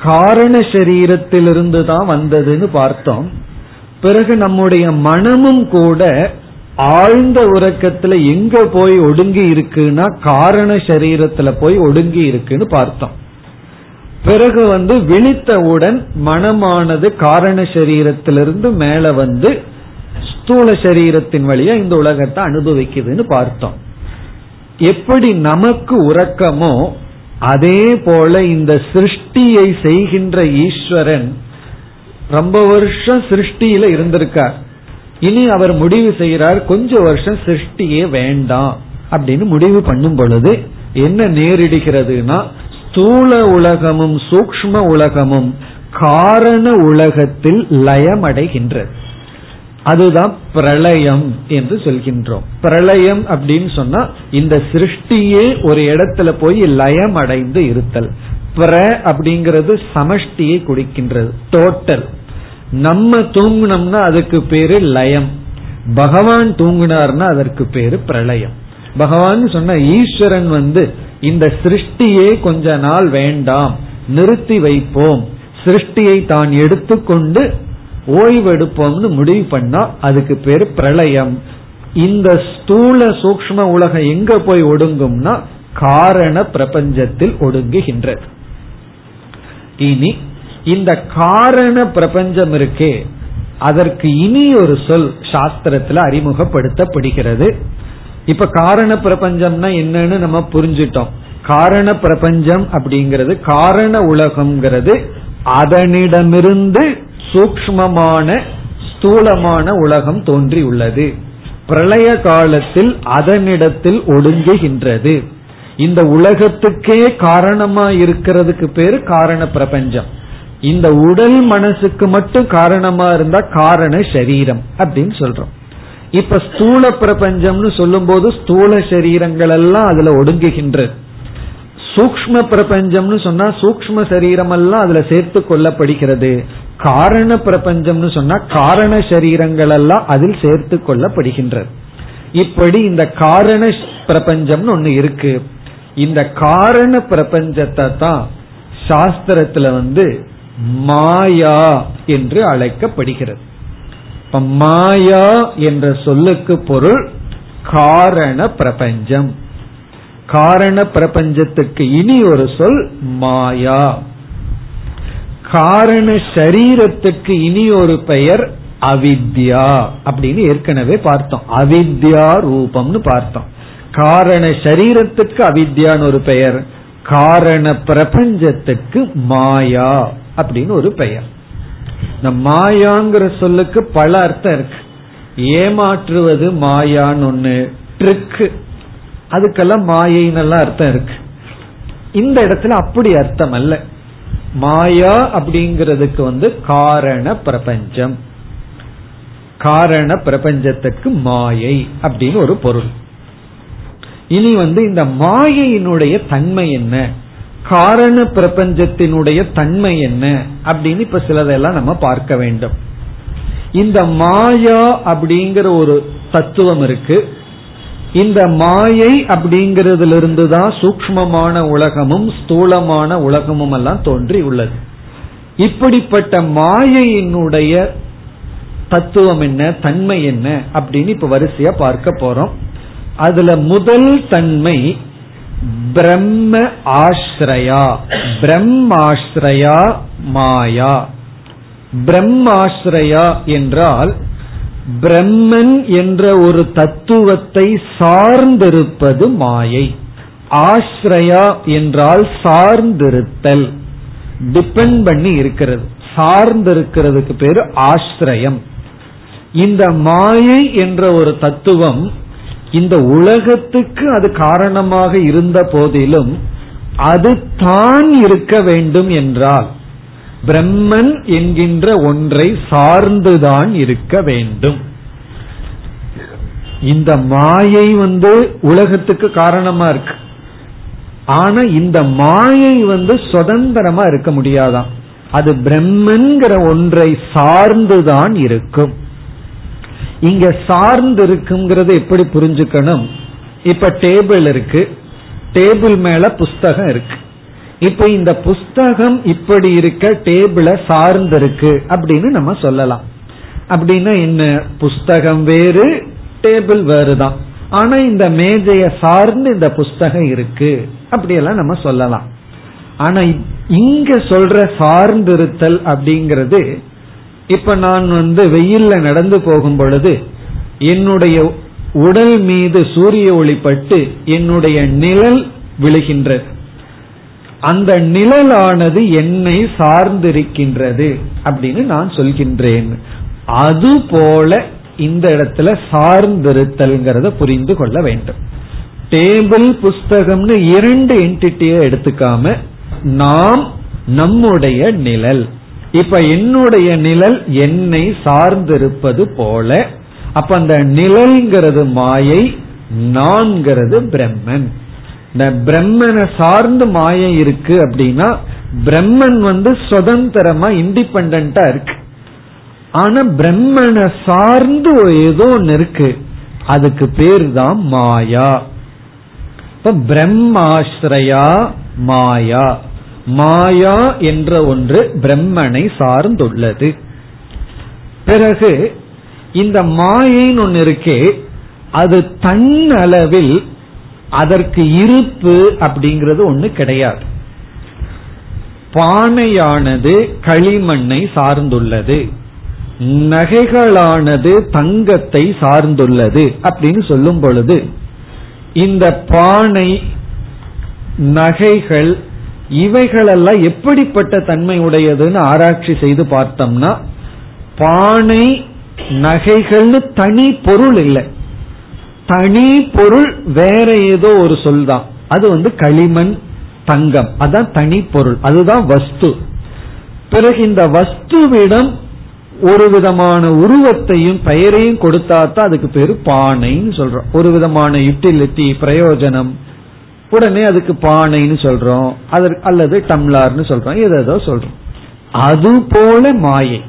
காரண சரீரத்திலிருந்து தான் வந்ததுன்னு பார்த்தோம். பிறகு நம்முடைய மனமும் கூட ஆழ்ந்த உறக்கத்துல எங்க போய் ஒடுங்கி இருக்குன்னா காரண சரீரத்துல போய் ஒடுங்கி இருக்குன்னு பார்த்தோம். பிறகு வந்து விழித்தவுடன் மனமானது காரண சரீரத்திலிருந்து மேல வந்து ஸ்தூல சரீரத்தின் வழியா இந்த உலகத்தை அனுபவிக்குதுன்னு பார்த்தோம். எப்படி நமக்கு உறக்கமோ அதே போல இந்த சிருஷ்டியை செய்கின்ற ஈஸ்வரன் ரொம்ப வருஷம் சிருஷ்டியில இருந்திருக்கார். இனி அவர் முடிவு செய்கிறார் கொஞ்ச வருஷம் சிருஷ்டியே வேண்டாம். அப்படின்னு முடிவு பண்ணும் பொழுது என்ன நேரிடுகிறதுனா ஸ்தூல உலகமும் சூக்ம உலகமும் காரண உலகத்தில் லயமடைகின்றது. அதுதான் பிரளயம் என்று சொல்கின்றோம். பிரளயம் அப்படின்னு சொன்னா இந்த சிருஷ்டியே ஒரு இடத்துல போய் லயம் அடைந்து இருத்தல். பிர அப்படிங்கிறது சமஷ்டியை குடிக்கின்றது டோட்டல் நம்ம தூங்கினோம்னா அதுக்கு பேரு லயம். பகவான் தூங்கினார்னா அதற்கு பேரு பிரளயம். பகவான் சொன்ன ஈஸ்வரன் வந்து இந்த சிருஷ்டியே கொஞ்ச நாள் வேண்டாம் நிறுத்தி வைப்போம். சிருஷ்டியை தான் எடுத்துக்கொண்டு ஓய்வெடுப்போம்னு முடிவு பண்ணா அதுக்கு பேரு பிரளயம். இந்த ஸ்தூல சூக்ம உலகம் எங்க போய் ஒடுங்கும்னா காரண பிரபஞ்சத்தில் ஒடுங்குகின்றது. இனி இந்த காரண பிரபஞ்சம் இருக்கே அதற்கு இனி ஒரு சொல் சாஸ்திரத்துல அறிமுகப்படுத்தப்படுகிறது. இப்ப காரண பிரபஞ்சம்னா என்னன்னு நம்ம புரிஞ்சிட்டோம். காரண பிரபஞ்சம் அப்படிங்கிறது காரண உலகம்ங்கிறது அதனிடமிருந்து சூக்மமான ஸ்தூலமான உலகம் தோன்றியுள்ளது. பிரளய காலத்தில் அதனிடத்தில் ஒடுங்குகின்றது. இந்த உலகத்துக்கே காரணமா இருக்கிறதுக்கு பேரு காரண பிரபஞ்சம். இந்த உடல் மனசுக்கு மட்டும் காரணமா இருந்தா காரண சரீரம் அப்படின்னு சொல்றோம். இப்ப ஸ்தூல பிரபஞ்சம்னு சொல்லும் போது ஸ்தூல சரீரங்கள் எல்லாம் அதுல ஒடுங்குகின்றது சூக்ம பிரபஞ்சம்னு சொன்னா சூக்ம சரீரம் எல்லாம் அதுல சேர்த்து கொள்ளப்படுகிறது. காரண பிரபஞ்சம்னு சொன்னா காரண சரீரங்கள் எல்லாம் அதில் சேர்த்து கொள்ளப்படுகின்றது இப்படி இந்த காரண பிரபஞ்சம்னு ஒண்ணு இருக்கு. இந்த காரண பிரபஞ்சத்தை தான் சாஸ்திரத்துல வந்து மாயா என்று அழைக்கப்படுகிறது. இப்ப மாயா என்ற சொல்லுக்கு பொருள் காரண பிரபஞ்சம். காரண பிரபஞ்சத்துக்கு இனி ஒரு சொல் மாயா. காரண சரீரத்துக்கு இனி ஒரு பெயர் அவித்யா அப்படின்னு ஏற்கனவே பார்த்தோம். அவித்யா ரூபம்னு பார்த்தோம். காரண சரீரத்துக்கு அவித்யான்னு ஒரு பெயர். காரண பிரபஞ்சத்துக்கு மாயா. அப்படின்னு ஒரு பெயர். இந்த மாயாங்கிற சொல்லுக்கு பல அர்த்தம் இருக்கு. ஏமாற்றுவது மாயான்னு ஒண்ணு ட்ரிக்கு அதுக்கெல்லாம் மாயின்னு அர்த்தம் இருக்கு. இந்த இடத்துல அப்படி அர்த்தம் அல்ல. மாயா அப்படிங்கிறதுக்கு வந்து காரண பிரபஞ்சம். காரண பிரபஞ்சத்துக்கு மாயை அப்படின்னு ஒரு பொருள். இனி வந்து இந்த மாயையினுடைய தன்மை என்ன? காரண பிரபஞ்சத்தினுடைய தன்மை என்ன அப்படின்னு இப்ப சிலதெல்லாம் நம்ம பார்க்க வேண்டும். இந்த மாயா அப்படிங்கிற ஒரு தத்துவம் இருக்கு. இந்த மாயை அப்படிங்கறதுல இருந்து தான் சூக்மமான உலகமும் ஸ்தூலமான உலகமும் எல்லாம் தோன்றி உள்ளது. இப்படிப்பட்ட மாயையினுடைய தத்துவம் என்ன தன்மை என்ன அப்படின்னு இப்ப வரிசையா பார்க்க போறோம். அதுல முதல் தன்மை பிரம்ம ஆஸ்ரயா பிரம்மாஸ்ரயா மாயா. பிரம்மாஸ்ரயா என்றால் பிரம்மன் என்ற ஒரு தத்துவத்தை சார்ந்திருப்பது மாயை. ஆஸ்ரயா என்றால் சார்ந்திருத்தல். டிபெண்ட் பண்ணி இருக்கிறது. சார்ந்திருக்கிறதுக்கு பேரு ஆஸ்ரயம் இந்த மாயை என்ற ஒரு தத்துவம் இந்த உலகத்துக்கு அது காரணமாக இருந்த போதிலும் அது தான் இருக்க வேண்டும் என்றால் பிரம்மன் என்கின்ற ஒன்றை சார்ந்துதான் இருக்க வேண்டும். இந்த மாயை வந்து உலகத்துக்கு காரணமா இருக்கு. ஆனா இந்த மாயை வந்து சுதந்திரமா இருக்க முடியாதான். அது பிரம்மன்கிற ஒன்றை சார்ந்துதான் இருக்கும். இங்க சார்ந்து இருக்குங்கிறது எப்படி புரிஞ்சுக்கணும்? இப்ப டேபிள் இருக்கு. டேபிள் மேல புஸ்தகம் இருக்கு. இப்ப இந்த புஸ்தகம் இப்படி இருக்க டேபிள சார்ந்து இருக்கு அப்படின்னு நம்ம சொல்லலாம். அப்படின்னா என்ன? புஸ்தகம் வேறு டேபிள் வேறுதான். ஆனா இந்த மேஜைய சார்ந்து இந்த புஸ்தகம் இருக்கு. அப்படியெல்லாம் நம்ம சொல்லலாம். ஆனா இங்க சொல்ற சார்ந்திருத்தல் அப்படிங்கிறது இப்ப நான் வந்து வெயில்ல நடந்து போகும் பொழுது என்னுடைய உடல் மீது சூரிய ஒளி பட்டு என்னுடைய நிழல் விழுகின்றது. அந்த நிழலானது என்னை சார்ந்திருக்கின்றது அப்படின்னு நான் சொல்கின்றேன். அது போல இந்த இடத்துல சார்ந்திருத்தல்ங்கிறத புரிந்து கொள்ள வேண்டும். டேபிள் புஸ்தகம்னு இரண்டு என்டிட்டியை எடுத்துக்காம நாம் நம்முடைய நிழல் இப்ப என்னுடைய நிழல் என்னை சார்ந்திருப்பது போல அப்ப அந்த நிழல்ங்கிறது மாயை நான்கிறது பிரம்மன். இந்த பிரம்மனை சார்ந்து மாயை இருக்கு அப்படின்னா பிரம்மன் வந்து சுதந்திரமா இண்டிபெண்டா இருக்கு. ஆனா பிரம்மனை சார்ந்து ஏதோ ஒன்னு இருக்கு. அதுக்கு பேர் தான் மாயா. இப்ப பிரம்மாஸ்ரயா மாயா. மாயா என்ற ஒன்று பிரம்மனை சார்ந்துள்ளது. பிறகு இந்த மாயின்னு ஒன்று இருக்கே அது தன் அளவில் அதற்கு இருப்பு அப்படிங்கிறது ஒன்று கிடையாது. பானையானது களிமண்ணை சார்ந்துள்ளது. நகைகளானது தங்கத்தை சார்ந்துள்ளது அப்படின்னு சொல்லும் பொழுது இந்த பானை நகைகள் இவைகளெல்லாம் எப்படிப்பட்ட தன்மை உடையதுன்னு ஆராய்ச்சி செய்து பார்த்தோம்னா பானை நகைகள்னு தனி பொருள் இல்லை. தனி பொருள் வேற ஏதோ ஒரு சொல் தான். அது வந்து களிமண் தங்கம். அதான் தனி பொருள். அதுதான் வஸ்து. பிறகு இந்த வஸ்துவிடம் ஒரு விதமான உருவத்தையும் பெயரையும் கொடுத்தா தான் அதுக்கு பேரு பானைன்னு சொல்றோம். ஒரு விதமான யுட்டிலிட்டி பிரயோஜனம் உடனே அதுக்கு பானைன்னு சொல்றோம். அதற்கு அல்லது டம்ளார்னு சொல்றோம். ஏதோ சொல்றோம். அது போல மாயை.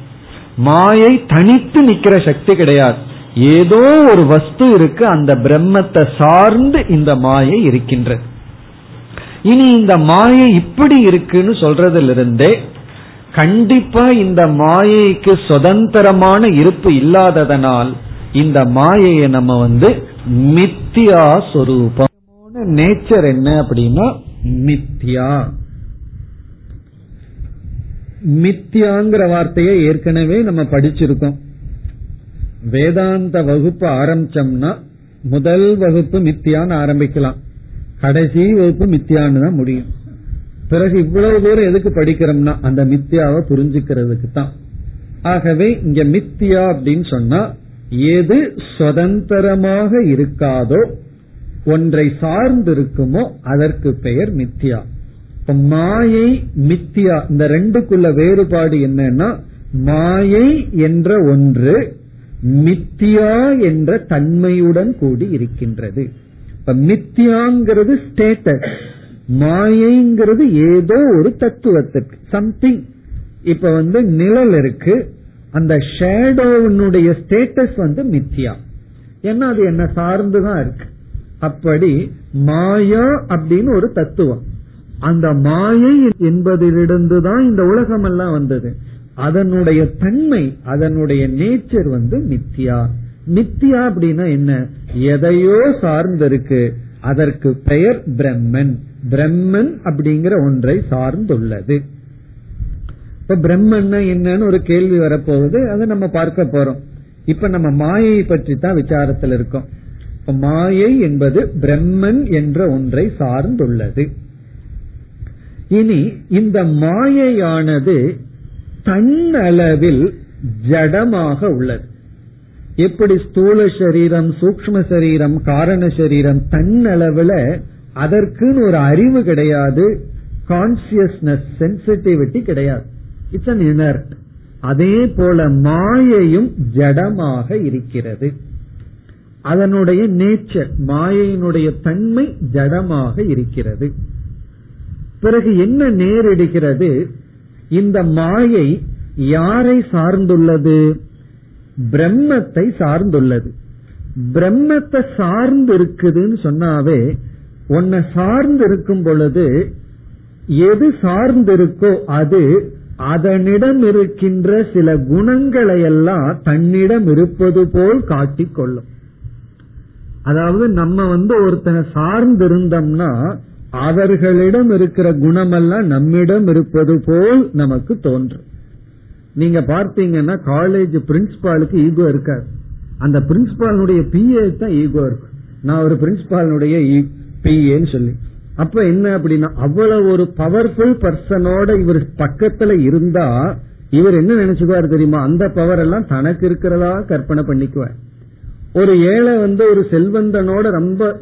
மாயை தனித்து நிக்கிற சக்தி கிடையாது. ஏதோ ஒரு வஸ்து இருக்கு அந்த பிரம்மத்தை சார்ந்து இந்த மாயை இருக்கின்றது. இனி இந்த மாயை இப்படி இருக்குன்னு சொல்றதுல இருந்தே கண்டிப்பா இந்த மாயைக்கு சுதந்திரமான இருப்பு இல்லாததனால் இந்த மாயையை நம்ம வந்து மித்தியா சொரூபம் நேச்சர் என்ன அப்படின்னா மித்தியா மித்தியாங்கிற வார்த்தையை ஏற்கனவே நம்ம படிச்சிருக்கோம். வேதாந்த வகுப்பு ஆரம்பிச்சோம்னா முதல் வகுப்பு மித்தியான்னு ஆரம்பிக்கலாம். கடைசி வகுப்பு மித்தியான்னு தான் முடியும். பிறகு இவ்வளவு தூரம் எதுக்கு படிக்கிறோம்னா அந்த மித்தியாவை புரிஞ்சுக்கிறதுக்கு தான். ஆகவே இங்க மித்தியா அப்படின்னு சொன்னா எது சுதந்திரமாக இருக்காதோ ஒன்றை சார்ந்து இருக்குமோ அதற்கு பெயர் மித்தியா இப்ப மாயை மித்தியா இந்த ரெண்டுக்குள்ள வேறுபாடு என்னன்னா மாயை என்ற ஒன்று மித்தியா என்ற தன்மையுடன் கூடி இருக்கின்றது. இப்ப மித்தியாங்கிறது ஸ்டேட்டஸ் மாயைங்கிறது ஏதோ ஒரு தத்துவத்திற்கு சம்திங் இப்ப வந்து நிழல் இருக்கு. அந்த ஷேடோனுடைய ஸ்டேட்டஸ் வந்து மித்தியா ஏன்னா அது என்ன சார்ந்துதான் இருக்கு. அப்படி மாயா அப்படின்னு ஒரு தத்துவம். அந்த மாயை என்பதிலிருந்து தான் இந்த உலகம் எல்லாம் வந்தது. அதனுடைய தன்மை அதனுடைய நேச்சர் வந்து மித்தியா. மித்தியா அப்படின்னா என்ன? எதையோ சார்ந்திருக்கு. அதற்கு பெயர் பிரம்மன். பிரம்மன் அப்படிங்கிற ஒன்றை சார்ந்துள்ளது. இப்ப பிரம்மன் என்னன்னு ஒரு கேள்வி வரப்போகுது. அதை நம்ம பார்க்க போறோம். இப்ப நம்ம மாயை பற்றி தான் விசாரத்தில் இருக்கோம். மாயை என்பது பிரம்மன் என்ற ஒன்றை சார்ந்துள்ளது. இனி இந்த மாயையானது தன்னளவில் ஜடமாக உள்ளது. எப்படி ஸ்தூல சரீரம் சூக்ம சரீரம் காரண சரீரம் தன்னளவுல அதற்குன்னு ஒரு அறிவு கிடையாது கான்சியஸ்னஸ் சென்சிட்டிவிட்டி கிடையாது. இட்ஸ் அன் இனர்ட் அதே போல மாயையும் ஜடமாக இருக்கிறது. அதனுடைய நேச்சர் மாயையினுடைய தன்மை ஜடமாக இருக்கிறது. பிறகு என்ன நேரிடுகிறது? இந்த மாயை யாரை சார்ந்துள்ளது? பிரம்மத்தை சார்ந்துள்ளது. பிரம்மத்தை சார்ந்து இருக்குதுன்னு சொன்னாவே உன்னை சார்ந்து இருக்கும் பொழுது எது சார்ந்திருக்கோ அது அதனிடம் இருக்கின்ற சில குணங்களை எல்லாம் தன்னிடம் இருப்பது போல் காட்டிக்கொள்ளும். அதாவது நம்ம வந்து ஒருத்தனை சார்ந்து இருந்தோம்னா அவர்களிடம் இருக்கிற குணமெல்லாம் நம்மிடம் இருப்பது போல் நமக்கு தோன்றும். நீங்க பார்த்தீங்கன்னா காலேஜ் பிரின்சிபாலுக்கு ஈகோ இருக்காது. அந்த பிரின்சிபாலுடைய பிஏ தான் ஈகோ இருக்கும். நான் ஒரு பிரின்சிபாலுடைய பிஏன்னு சொல்லி. அப்ப என்ன அப்படின்னா அவ்வளவு ஒரு பவர்ஃபுல் பர்சனோட இவர் பக்கத்துல இருந்தா இவர் என்ன நினைச்சுக்குவார் தெரியுமா? அந்த பவர் எல்லாம் தனக்கு இருக்கிறதா கற்பனை பண்ணிக்குவார். ஒரு ஏழை வந்து ஒரு செல்வந்தனோட ரொம்ப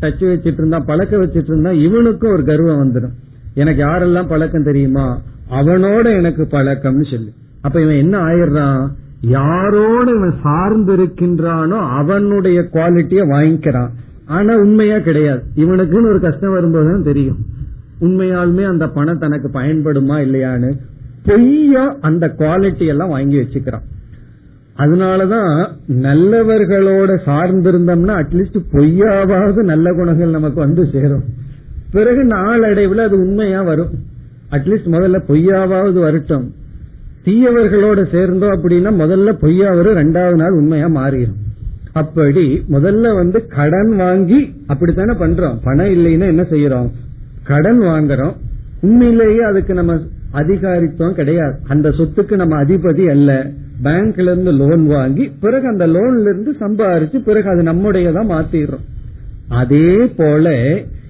டச் வச்சிட்டு இருந்தா பழக்க வச்சிட்டு இருந்தா இவனுக்கும் ஒரு கர்வம் வந்துடும். எனக்கு யாரெல்லாம் பழக்கம் தெரியுமா? அவனோட எனக்கு பழக்கம்னு சொல்லி. அப்ப இவன் என்ன ஆயிடுறான்? யாரோட இவன் சார்ந்து இருக்கின்றானோ அவனுடைய குவாலிட்டிய வாங்கிக்கிறான். ஆனா உண்மையா கிடையாது. இவனுக்குன்னு ஒரு கஷ்டம் வரும்போதுதான் தெரியும். உண்மையாலுமே அந்த பணம் தனக்கு பயன்படுமா இல்லையான்னு பொய்யா அந்த குவாலிட்டி எல்லாம் வாங்கி வச்சுக்கிறான். அதனாலதான் நல்லவர்களோட சார்ந்திருந்தோம்னா அட்லீஸ்ட் பொய்யாவது நல்ல குணங்கள் நமக்கு வந்து சேரும். பிறகு நாளடைவில் அது உண்மையா வரும். அட்லீஸ்ட் முதல்ல பொய்யாவது வரட்டும். தீயவர்களோட சேர்ந்தோம் அப்படின்னா முதல்ல பொய்யா வரும் ரெண்டாவது நாள் உண்மையா மாறிடும். அப்படி முதல்ல வந்து கடன் வாங்கி அப்படித்தானே பண்றோம். பணம் இல்லைன்னா என்ன செய்யறோம்? கடன் வாங்குறோம். உண்மையிலேயே அதுக்கு நம்ம அதிகாரித்துவம் கிடையாது. அந்த சொத்துக்கு நம்ம அதிபதி அல்ல. பேங்க்ல இருந்து லோன் வாங்கி பிறகு அந்த லோன்ல இருந்து சம்பாரிச்சு பிறகு அது நம்முடையதான் மாத்திடுறோம். அதே போல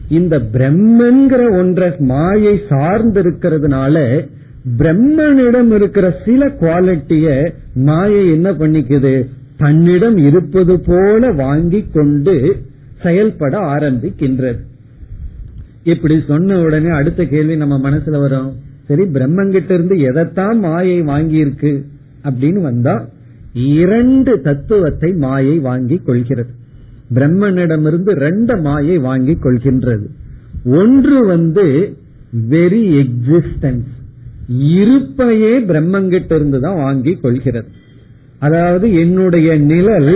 இந்த பிரம்மன்கிற ஒன்ற மாயை சார்ந்து இருக்கிறதுனால பிரம்மனிடம் இருக்கிற சில குவாலிட்டிய மாயை என்ன பண்ணிக்குது? தன்னிடம் இருப்பது போல வாங்கி கொண்டு செயல்பட ஆரம்பிக்கின்றது. இப்படி சொன்ன உடனே அடுத்த கேள்வி நம்ம மனசுல வரும். சரி பிரம்மன் கிட்ட இருந்து எதைத்தான் மாயை வாங்கி இருக்கு அப்படின்னு வந்தா இரண்டு தத்துவத்தை மாயை வாங்கி கொள்கிறது. பிரம்மனிடமிருந்து ரெண்டு மாயை வாங்கி கொள்கின்றது. ஒன்று வந்து வெரி எக்ஸிஸ்டன்ஸ் இருப்பையே பிரம்மங்கிட்ட இருந்து தான் வாங்கி கொள்கிறது. அதாவது என்னுடைய நிழல்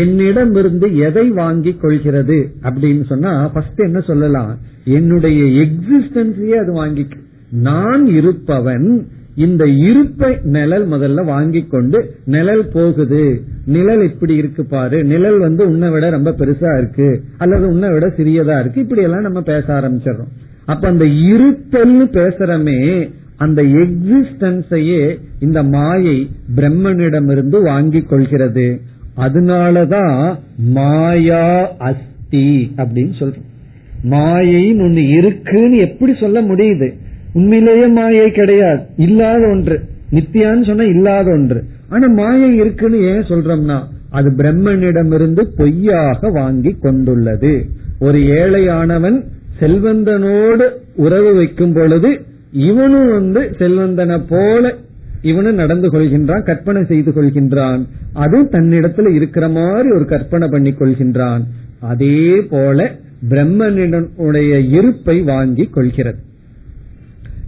என்னிடம் இருந்து எதை வாங்கி கொள்கிறது அப்படின்னு சொன்னா ஃபர்ஸ்ட் என்ன சொல்லலாம்? என்னுடைய எக்ஸிஸ்டன்ஸையே அது வாங்கி நான் இருப்பவன் இந்த இருப்பை நிழல் முதல்ல வாங்கி கொண்டு நிழல் போகுது. நிழல் இப்படி இருக்கு பாரு. நிழல் வந்து உன்னை விட ரொம்ப பெருசா இருக்கு. அல்லது உன்னை விட சிறியதா இருக்கு. இப்படி எல்லாம் நம்ம பேச ஆரம்பிச்சிடறோம். அப்ப அந்த இருத்தல்னு பேசுறமே அந்த எக்ஸிஸ்டன்ஸையே இந்த மாயை பிரம்மனிடமிருந்து வாங்கி கொள்கிறது. அதனாலதான் மாயா அஸ்தி அப்படின்னு சொல்றோம். மாயைன்னு ஒண்ணு இருக்குன்னு எப்படி சொல்ல முடியுது? உண்மையிலேயே மாயை கிடையாது. இல்லாத ஒன்று. நித்தியான்னு சொன்னா இல்லாத ஒன்று. ஆனா மாயை இருக்குன்னு ஏன் சொல்றோம்னா அது பிரம்மனிடமிருந்து பொய்யாக வாங்கி கொண்டுள்ளது. ஒரு ஏழையானவன் செல்வந்தனோடு உறவு வைக்கும் பொழுது இவனும் வந்து செல்வந்தனை போல இவனும் நடந்து கொள்கின்றான் கற்பனை செய்து கொள்கின்றான். அது தன்னிடத்துல இருக்கிற மாதிரி ஒரு கற்பனை பண்ணி கொள்கின்றான். அதே போல பிரம்மனிடனுடைய இருப்பை வாங்கி கொள்கிறது.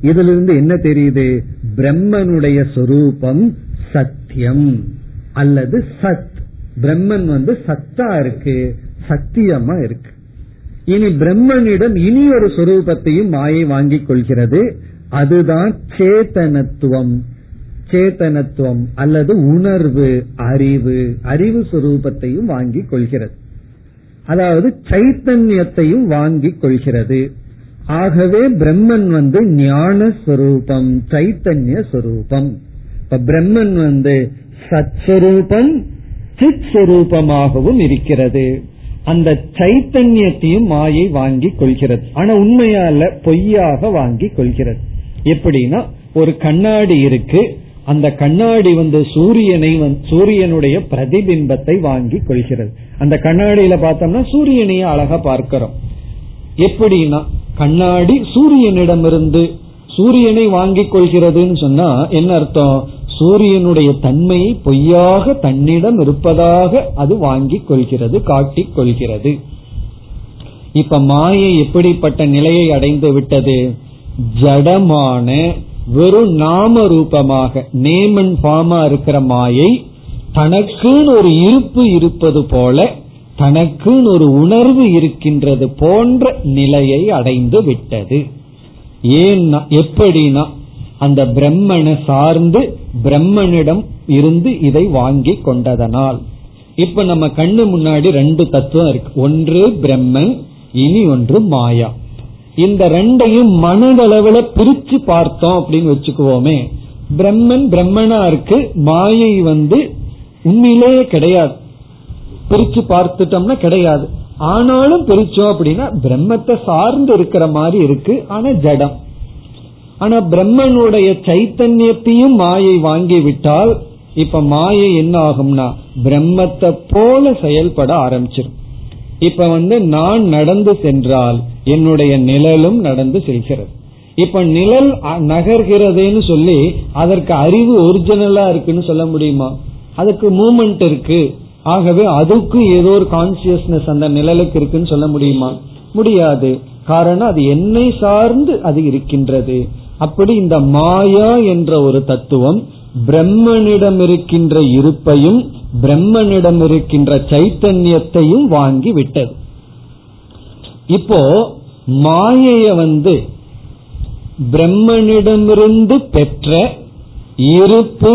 இதுல இருந்து என்ன தெரியுது? பிரம்மனுடைய சொரூபம் சத்தியம் அல்லது சத். பிரம்மன் வந்து சத்தா இருக்கு சத்தியமா இருக்கு. இனி பிரம்மனிடம் இனி ஒரு சொரூபத்தையும் மாயை வாங்கிக் கொள்கிறது. அதுதான் சேத்தனத்துவம். சேத்தனத்துவம் அல்லது உணர்வு அறிவு. அறிவு சுரூபத்தையும் வாங்கி கொள்கிறது. அதாவது சைத்தன்யத்தையும் வாங்கி கொள்கிறது. ஆகவே பிரம்மன் வந்து ஞான ஸ்வரூபம் சைத்தன்ய ஸ்வரூபம் இப்ப பிரம்மன் வந்து சத்ஸ்வரூபம் சித் சுரூபமாகவும் இருக்கிறது. அந்த சைத்தன்யத்தையும் மாயை வாங்கி கொள்கிறது. ஆனா உண்மையால பொய்யாக வாங்கி கொள்கிறது. எப்படின்னா ஒரு கண்ணாடி இருக்கு. அந்த கண்ணாடி வந்து சூரியனை சூரியனுடைய பிரதிபிம்பத்தை வாங்கி கொள்கிறது. அந்த கண்ணாடியில பார்த்தோம்னா சூரியனையே அழகா பார்க்கிறோம். எப்படின்னா கண்ணாடி சூரியனிடமிருந்து சூரியனை வாங்கிக் கொள்கிறதுன்னு சொன்னா என்ன அர்த்தம்? சூரியனுடைய தன்மையை பொய்யாக தன்னிடம் இருப்பதாக அது வாங்கிக் கொள்கிறது காட்டிக் கொள்கிறது. இப்ப மாயை எப்படிப்பட்ட நிலையை அடைந்து விட்டது? ஜடமான வெறும் நாம ரூபமாக நேமன் பாமா இருக்கிற மாயை தனக்குன்னு ஒரு இருப்பு இருப்பது போல தனக்குன்னு ஒரு உணர்வு இருக்கின்றது போன்ற நிலையை அடைந்து விட்டது. ஏன்னா எப்படின்னா அந்த பிரம்மனை சார்ந்து பிரம்மனிடம் இருந்து இதை வாங்கி கொண்டதனால். இப்ப நம்ம கண்ணு முன்னாடி ரெண்டு தத்துவம் இருக்கு. ஒன்று பிரம்மன் இனி ஒன்று மாயா. இந்த ரெண்டையும் மனதளவுல பிரிச்சு பார்த்தோம் அப்படின்னு வச்சுக்குவோமே. பிரம்மன் பிரம்மனா இருக்கு மாயை வந்து உண்மையிலேயே கிடையாது. பிரிச்சு பார்த்துட்டோம்னா கிடையாது. ஆனாலும் பிரிச்சோம் அப்படின்னா பிரம்மத்தை சார்ந்து இருக்கிற மாதிரி இருக்கு. ஆனா ஜடம். ஆனா பிரம்மனுடைய சைத்தன்யத்தையும் மாயை வாங்கி விட்டால் இப்ப மாயை என்ன ஆகும்னா பிரம்மத்தை போல செயல்பட ஆரம்பிச்சிடும் இப்ப வந்து நான் நடந்து சென்றால் என்னுடைய நிழலும் நடந்து செல்கிறது. இப்ப நிழல் நகர்கிறதுன்னு சொல்லி அதற்கு அறிவு ஒரிஜினலா இருக்குன்னு சொல்ல முடியுமா? அதுக்கு மூமெண்ட் இருக்கு. ஆகவே அதுக்கு ஏதோ ஒரு கான்சியஸ்னஸ் அந்த நிழலுக்கு இருக்குன்னு சொல்ல முடியுமா? முடியாது. காரணம் அது என்னை சார்ந்து அது இருக்கின்றது. அப்படி இந்த மாயா என்ற ஒரு தத்துவம் பிரம்மனிடம் இருக்கின்ற இருப்பையும் பிரம்மனிடம் இருக்கின்ற சைத்தன்யத்தையும் வாங்கி விட்டது. இப்போ மாயைய வந்து பிரம்மனிடமிருந்து பெற்ற இருப்பு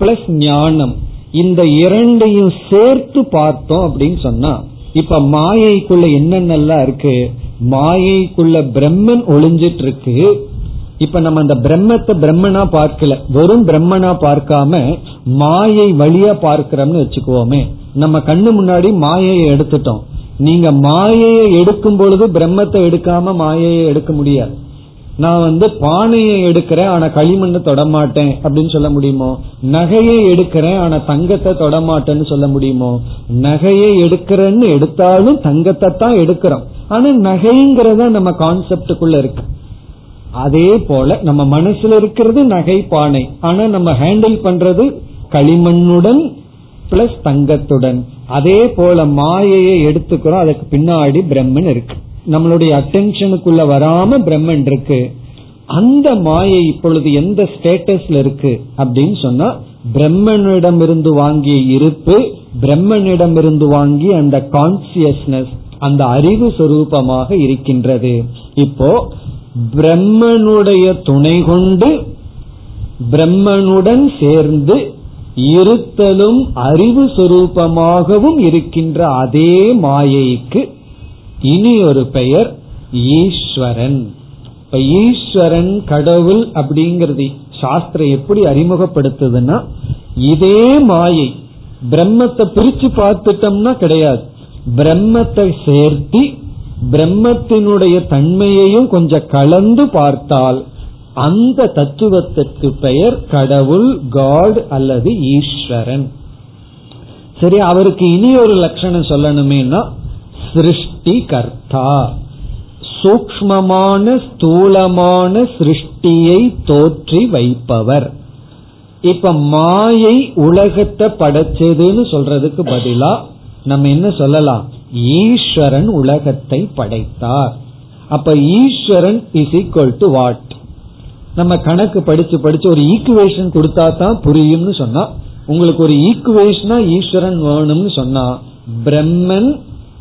பிளஸ் ஞானம் இந்த இரண்டையும் சேர்த்து பார்த்தோம் அப்படின்னு சொன்னா இப்ப மாயைக்குள்ள என்னென்னலாம் இருக்கு? மாயைக்குள்ள பிரம்மன் ஒளிஞ்சிட்டு இருக்கு இப்ப நம்ம அந்த பிரம்மத்தை பிரம்மனா பார்க்கல. வெறும் பிரம்மனா பார்க்காம மாயை வழியா பார்க்கிறோம்னு வச்சுக்குவோமே. நம்ம கண்ணு முன்னாடி மாயையை எடுத்துட்டோம். நீங்க மாயையை எடுக்கும் பொழுது பிரம்மத்தை எடுக்காம மாயையை எடுக்க முடியாது. நான் வந்து பானையை எடுக்கிறேன் ஆனா களிமண்ணை தொடமாட்டேன் அப்படின்னு சொல்ல முடியுமோ? நகையை எடுக்கிறேன் ஆனா தங்கத்தை தொடமாட்டேன்னு சொல்ல முடியுமோ? நகையை எடுக்கிறேன்னு எடுத்தாலும் தங்கத்தை தான் எடுக்கிறோம். ஆனா நகைங்கிறத நம்ம கான்செப்டுக்குள்ள இருக்கு. அதே போல நம்ம மனசுல இருக்கிறது நகை பானை. ஆனா நம்ம ஹேண்டில் பண்றது களிமண்ணுடன் பிளஸ் தங்கத்துடன். அதே போல மாயையை எடுத்துக்கிறோம் அதுக்கு பின்னாடி பிரம்மன் இருக்கு. நம்மளுடைய அட்டென்ஷனுக்குள்ள வராம பிரம்மன் இருக்கு. அந்த மாயை இப்பொழுது எந்த ஸ்டேட்டஸ்ல இருக்கு அப்படின்னு சொன்னா பிரம்மனிடமிருந்து வாங்கிய இருப்பு பிரம்மனிடமிருந்து வாங்கி அந்த கான்சியஸ்னஸ் அந்த அறிவு சொரூபமாக இருக்கின்றது. இப்போ பிரம்மனுடைய துணை கொண்டு பிரம்மனுடன் சேர்ந்து இருத்தலும் அறிவு சொரூபமாகவும் இருக்கின்ற அதே மாயைக்கு இனி ஒரு பெயர் ஈஸ்வரன். இப்ப ஈஸ்வரன் கடவுள் அப்படிங்கறது சாஸ்திரம் எப்படி அறிமுகப்படுத்துதுன்னா இதே மாயை பிரம்மத்தை பிரிச்சு பார்த்துட்டோம்னா கிடையாது. பிரம்மத்தை சேர்த்தி பிரம்மத்தினுடைய தன்மையையும் கொஞ்சம் கலந்து பார்த்தால் அந்த தத்துவத்திற்கு பெயர் கடவுள் காட் அல்லது ஈஸ்வரன். சரி அவருக்கு இனி ஒரு லட்சணம் சொல்லணுமேனா சிருஷ்டி கர்த்தா சூக்மமான ஸ்தூலமான சிருஷ்டியை தோற்றி வைப்பவர். இப்ப மாயை உலகத்தை படைச்சதுன்னு சொல்றதுக்கு பதிலா நம்ம என்ன சொல்லலாம்? ஈஸ்வரன் உலகத்தை படைத்தார். அப்ப Eswaran is equal to what நம்ம கணக்கு படிச்சு படிச்சு ஒரு ஈக்குவேஷன் கொடுத்தா தான் புரியும்னு சொன்னா உங்களுக்கு ஒரு ஈக்குவேஷனா ஈஸ்வரன் வேணும்னு சொன்னா Brahman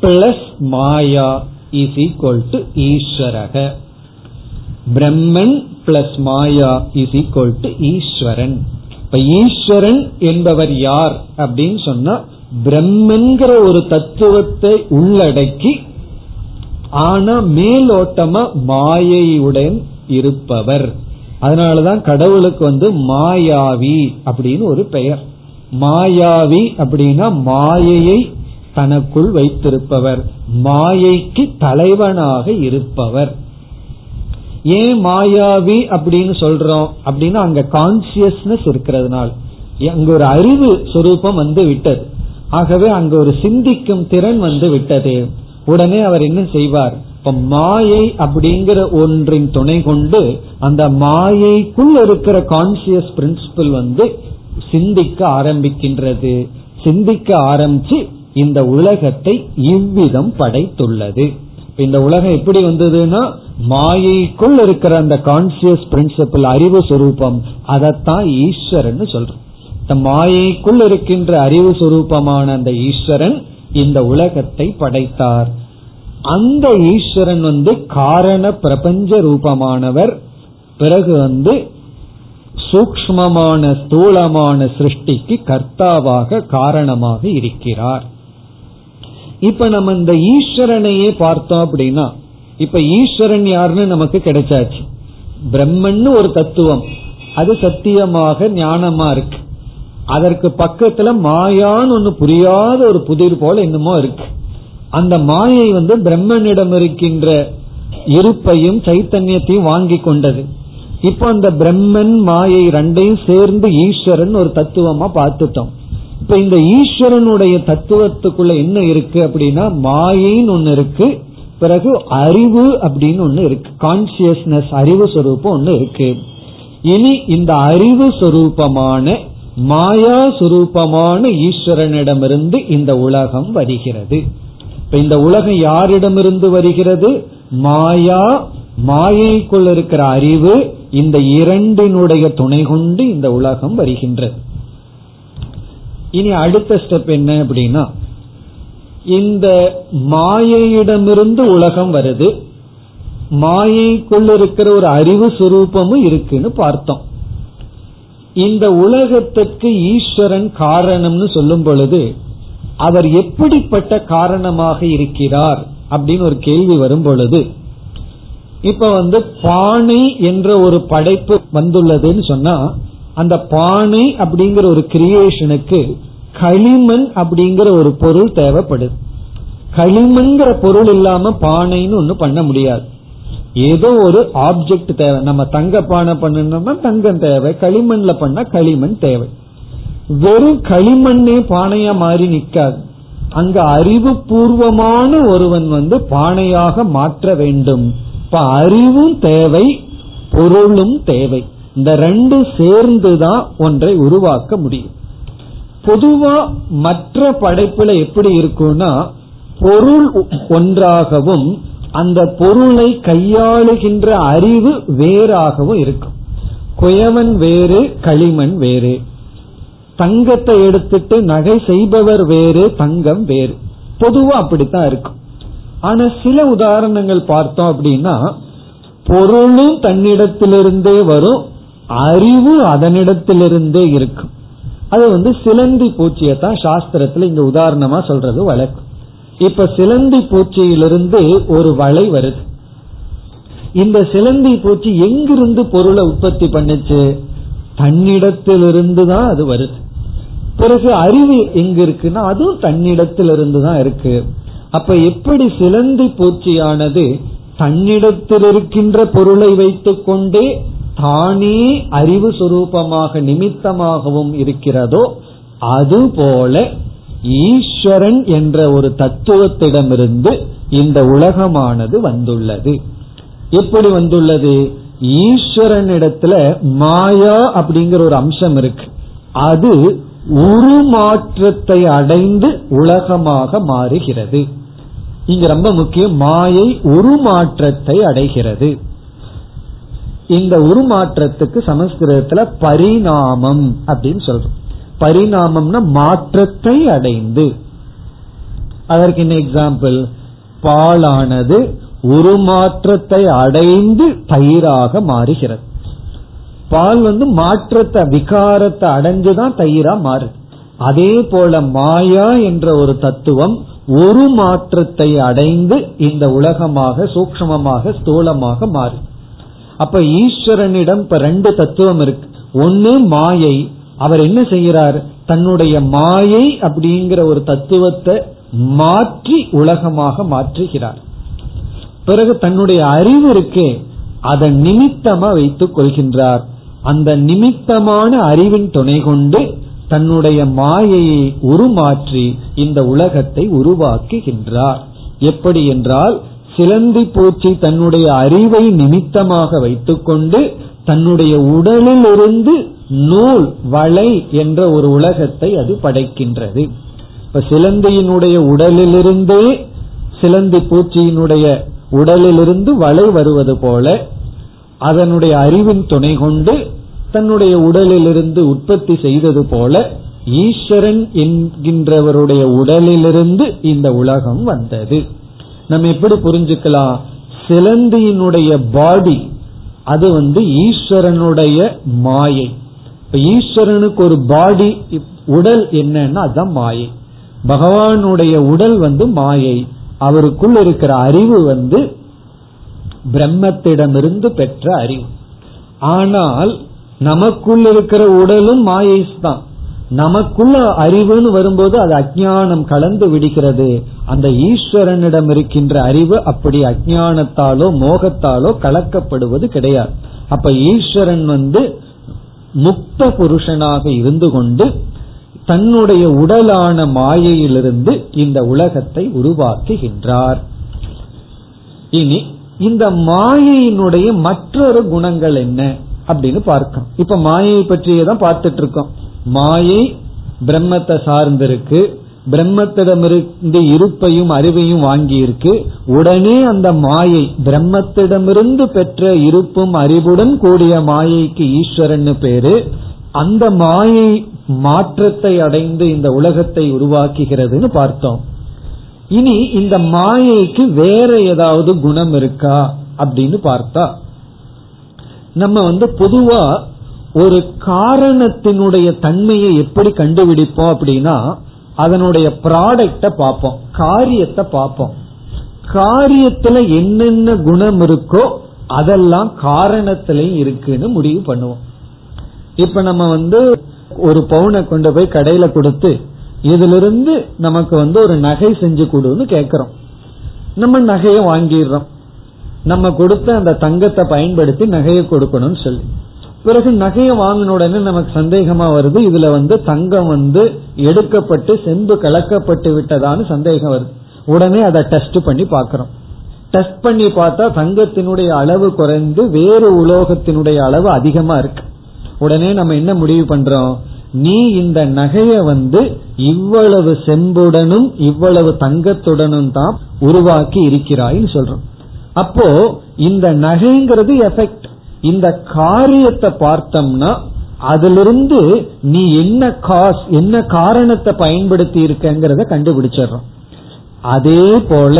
plus Maya is equal to ஈஸ்வரக Brahman plus Maya is equal to Eswaran இப்ப ஈஸ்வரன் என்பவர் யார் அப்படின்னு சொன்னா பிரம்மன்கிற ஒரு தத்துவத்தை உள்ளடக்கி ஆனா மேலோட்டமா மாயையுடன் இருப்பவர். அதனாலதான் கடவுளுக்கு வந்து மாயாவி அப்படின்னு ஒரு பெயர். மாயாவி அப்படின்னா மாயையை தனக்குள் வைத்திருப்பவர் மாயைக்கு தலைவனாக இருப்பவர். ஏன் மாயாவி அப்படின்னு சொல்றோம்? அப்படின்னா அங்க கான்சியஸ்னஸ் இருக்கிறதுனால. அங்க ஒரு அறிவு சுரூபம் வந்து விட்டது. ஆகவே அங்க ஒரு சிந்திக்கும் திறன் வந்து விட்டது. உடனே அவர் என்ன செய்வார்? இப்ப மாயை அப்படிங்கிற ஒன்றின் துணை கொண்டு அந்த மாயைக்குள் இருக்கிற கான்சியஸ் பிரின்சிபல் வந்து சிந்திக்க ஆரம்பிக்கின்றது. சிந்திக்க ஆரம்பிச்சு இந்த உலகத்தை இவ்விதம் படைத்துள்ளது. இந்த உலகம் எப்படி வந்ததுன்னா மாயைக்குள் இருக்கிற அந்த கான்சியஸ் பிரின்சிபல் அறிவு சுரூபம் அதைத்தான் ஈஸ்வரன் சொல்றோம். மாயைக்குள் இருக்கின்ற அறிவு சுரூபமான அந்த ஈஸ்வரன் இந்த உலகத்தை படைத்தார். அந்த ஈஸ்வரன் வந்து காரண பிரபஞ்ச ரூபமானவர். பிறகு வந்து சூக்மமான ஸ்தூலமான சிருஷ்டிக்கு கர்த்தாவாக காரணமாக இருக்கிறார். இப்ப நம்ம இந்த ஈஸ்வரனையே பார்த்தோம் அப்படின்னா இப்ப ஈஸ்வரன் யாருன்னு நமக்கு கிடைச்சாச்சு. பிரம்மன்னு ஒரு தத்துவம். அது சத்தியமாக ஞானமா இருக்கு. அதற்கு பக்கத்துல மாயான்னு ஒண்ணு புரியாத ஒரு புதிர் போல என்னமோ இருக்கு. அந்த மாயை வந்து பிரம்மனிடம் இருக்கின்ற இருப்பையும் சைத்தன்யத்தையும் வாங்கி கொண்டது. இப்போ அந்த பிரம்மன் மாயை ரெண்டையும் சேர்ந்து ஈஸ்வரன் ஒரு தத்துவமா பார்த்துட்டோம். இப்ப இந்த ஈஸ்வரனுடைய தத்துவத்துக்குள்ள என்ன இருக்கு அப்படின்னா மாயின்னு ஒன்னு இருக்கு பிறகு அறிவு அப்படின்னு ஒன்னு இருக்கு கான்சியஸ்னஸ் அறிவு சொரூபம் ஒன்னு இருக்கு. இனி இந்த அறிவு சொரூபமான மாயா சுரூபமான ஈஸ்வரனிடமிருந்து இந்த உலகம் வருகிறது. இப்ப இந்த உலகம் யாரிடமிருந்து வருகிறது? மாயா மாயைக்குள் இருக்கிற அறிவு இந்த இரண்டினுடைய துணை கொண்டு இந்த உலகம் வருகின்றது. இனி அடுத்த ஸ்டெப் என்ன அப்படின்னா இந்த மாயையிடமிருந்து உலகம் வருது மாயைக்குள் இருக்கிற ஒரு அறிவு சுரூபமும் இருக்குன்னு பார்த்தோம். இந்த உலகத்துக்கு ஈஸ்வரன் காரணம்னு சொல்லும் பொழுது அவர் எப்படிப்பட்ட காரணமாக இருக்கிறார் அப்படின்னு ஒரு கேள்வி வரும் பொழுது இப்ப வந்து பானை என்ற ஒரு படைப்பு வந்துள்ளதுன்னு சொன்னா அந்த பானை அப்படிங்கிற ஒரு கிரியேஷனுக்கு களிமண் அப்படிங்கிற ஒரு பொருள் தேவைப்படுது களிமண்ங்கிற பொருள் இல்லாம பானைன்னு ஒண்ணு பண்ண முடியாது. ஏதோ ஒரு ஆப்ஜெக்ட் தேவை. நம்ம தங்க பானை பண்ணணும்னா தங்கம் தேவை. களிமண்ல பண்ணா களிமண் தேவை. வெறும் களிமண்ணே பானையா மாறி நிற்காது அங்க அறிவுபூர்வமான ஒருவன் வந்து பானையாக மாற்ற வேண்டும். இப்ப அறிவும் தேவை பொருளும் தேவை. இந்த ரெண்டு சேர்ந்துதான் ஒன்றை உருவாக்க முடியும். பொதுவா மற்ற படைப்புல எப்படி இருக்கும்னா பொருள் ஒன்றாகவும் அந்த பொருளை கையாளுகின்ற அறிவு வேறாகவும் இருக்கும். குயவன் வேறு களிமண் வேறு. தங்கத்தை எடுத்துட்டு நகை செய்பவர் வேறு தங்கம் வேறு. பொதுவா அப்படித்தான் இருக்கும். ஆனா சில உதாரணங்கள் பார்த்தோம் அப்படின்னா பொருளும் தன்னிடத்திலிருந்தே வரும் அறிவு அதனிடத்திலிருந்தே இருக்கும். அது வந்து சிலந்தி பூச்சியை தான் சாஸ்திரத்துல இங்க உதாரணமா சொல்றது வழக்கு. இப்ப சிலந்தி பூச்சியிலிருந்து ஒரு வலை வருது. இந்த சிலந்தி பூச்சி எங்கிருந்து பொருளை உற்பத்தி பண்ணுச்சு? தன்னிடத்திலிருந்து தான் அது வருது. பிறகு அறிவு எங்க இருக்குன்னா அதுவும் தன்னிடத்திலிருந்து தான் இருக்கு. அப்ப எப்படி சிலந்தி பூச்சியானது தன்னிடத்தில் இருக்கின்ற பொருளை வைத்துக் கொண்டே தானே அறிவு சுரூபமாக நிமித்தமாகவும் இருக்கிறதோ அதுபோல ஈஸ்வரன் என்ற ஒரு தத்துவத்திடமிருந்து இந்த உலகமானது வந்துள்ளது. எப்படி வந்துள்ளது? ஈஸ்வரனிடத்துல மாயா அப்படிங்கிற ஒரு அம்சம் இருக்கு. அது உருமாற்றத்தை அடைந்து உலகமாக மாறுகிறது. இங்க ரொம்ப முக்கியம் மாயை உருமாற்றத்தை அடைகிறது. இந்த உருமாற்றத்துக்கு சமஸ்கிருதத்துல பரிணாமம் அப்படின்னு சொல்றோம். பரிணாமம்னா மாற்றத்தை அடைந்து. அதற்கு என்ன எக்ஸாம்பிள் பாலானது உருமாற்றத்தை அடைந்து தயிராக மாறுகிறது. பால் வந்து மாற்றத்தை விகாரத்தை அடைஞ்சுதான் தயிரா மாறு அதே போல மாயா என்ற ஒரு தத்துவம் ஒரு மாற்றத்தை அடைந்து இந்த உலகமாக சூக்மமாக ஸ்தூலமாக மாறும் அப்ப ஈஸ்வரனிடம் இப்ப ரெண்டு தத்துவம் இருக்கு. ஒன்னு மாயை. அவர் என்ன செய்யறார் தன்னுடைய மாயை அப்படிங்கிற ஒரு தத்துவத்தை மாற்றி உலகமாக மாற்றுகிறார். பிறகு தன்னுடைய அறிவு இருக்கே அதை நிமித்தமா வைத்துக் கொள்கின்றார். அந்த நிமித்தமான அறிவின் துணை கொண்டு தன்னுடைய மாயையை உருமாற்றி இந்த உலகத்தை உருவாக்குகின்றார். எப்படி என்றால் சிலந்தி பூச்சி தன்னுடைய அறிவை நிமித்தமாக வைத்துக்கொண்டு தன்னுடைய உடலில் இருந்து நூல் வளை என்ற ஒரு உலகத்தை அது படைக்கின்றது. இப்ப சிலந்தியினுடைய உடலிலிருந்தே சிலந்தி பூச்சியினுடைய உடலிலிருந்து வலை வருவது போல அதனுடைய அறிவின் துணை கொண்டு தன்னுடைய உடலிலிருந்து உற்பத்தி செய்தது போல ஈஸ்வரன் என்கின்றவருடைய உடலிலிருந்து இந்த உலகம் வந்தது. நம்ம எப்படி புரிஞ்சுக்கலாம்? சிலந்தியினுடைய பாடி அது வந்து ஈஸ்வரனுடைய மாயை. இப்ப ஈஸ்வரனுக்கு ஒரு பாடி உடல் என்னன்னா அதுதான் மாயை. பகவானுடைய உடல் வந்து மாயை. அவருக்குள் இருக்கிற அறிவு வந்து பிரம்மத்திடமிருந்து பெற்ற அறிவு. ஆனால் நமக்குள் இருக்கிற உடலும் மாயை தான். நமக்குள்ள அறிவுன்னு வரும்போது அது அஜானம் கலந்து விடுகிறது. அந்த ஈஸ்வரனிடம் இருக்கின்ற அறிவு அப்படி அஜானத்தாலோ மோகத்தாலோ கலக்கப்படுவது கிடையாது. அப்ப ஈஸ்வரன் வந்து முக்த புருஷனாக இருந்து கொண்டு தன்னுடைய உடலான மாயையிலிருந்து இந்த உலகத்தை உருவாக்குகின்றார். இனி இந்த மாயையினுடைய மற்றொரு குணங்கள் என்ன? அப்படின்னு பார்க்கணும். இப்ப மாயை பற்றியே தான் பார்த்துட்டு இருக்கோம். மாயை பிரம்மத்தை சார்ந்திருக்கு. பிரம்மத்திடமிருந்து இருப்பையும் அறிவையும் வாங்கியிருக்கு. உடனே அந்த மாயை பிரம்மத்திடமிருந்து பெற்ற இருப்பும் அறிவுடன் கூடிய மாயைக்கு ஈஸ்வரன் பேரு. அந்த மாயை மாற்றத்தை அடைந்து இந்த உலகத்தை உருவாக்குகிறதுன்னு பார்த்தோம். இனி இந்த மாயைக்கு வேற ஏதாவது குணம் இருக்கா? அப்படின்னு பார்த்தா நம்ம வந்து பொதுவா ஒரு காரணத்தினுடைய தன்மையை எப்படி கண்டுபிடிப்போம் அப்படின்னா அதனுடைய ப்ராடக்ட பார்ப்போம் காரியத்தை பார்ப்போம். காரியத்துல என்னென்ன குணம் இருக்கோ அதெல்லாம் காரணத்திலையும் இருக்குன்னு முடிவு பண்ணுவோம். இப்ப நம்ம வந்து ஒரு பவுனை கொண்டு போய் கடையில கொடுத்து இதுல இருந்து நமக்கு வந்து ஒரு நகை செஞ்சு கொடுன்னு கேக்குறோம் நம்ம நகையை வாங்கிடுறோம். நம்ம கொடுத்த அந்த தங்கத்தை பயன்படுத்தி நகையை கொடுக்கணும்னு சொல்லி. பிறகு நகையை வாங்கின உடனே நமக்கு சந்தேகமா வருது. இதுல வந்து தங்கம் வந்து எடுக்கப்பட்டு செம்பு கலக்கப்பட்டு விட்டதான்னு சந்தேகம் வருது. உடனே அதை டெஸ்ட் பண்ணி பாக்கிறோம் டெஸ்ட் பண்ணி பார்த்தா தங்கத்தினுடைய அளவு குறைந்து வேறு உலோகத்தினுடைய அளவு அதிகமா இருக்கு. உடனே நம்ம என்ன முடிவு பண்றோம்? நீ இந்த நகைய வந்து இவ்வளவு செம்புடனும் இவ்வளவு தங்கத்துடனும் தான் உருவாக்கி இருக்கிறாய்னு சொல்றோம். அப்போ இந்த நகைங்கிறது எஃபெக்ட் இந்த காரியத்தை பார்த்தோம்னா அதிலிருந்து நீ என்ன காஸ் என்ன காரணத்தை பயன்படுத்தி இருக்கங்கிறத கண்டுபிடிச்சிடறோம். அதே போல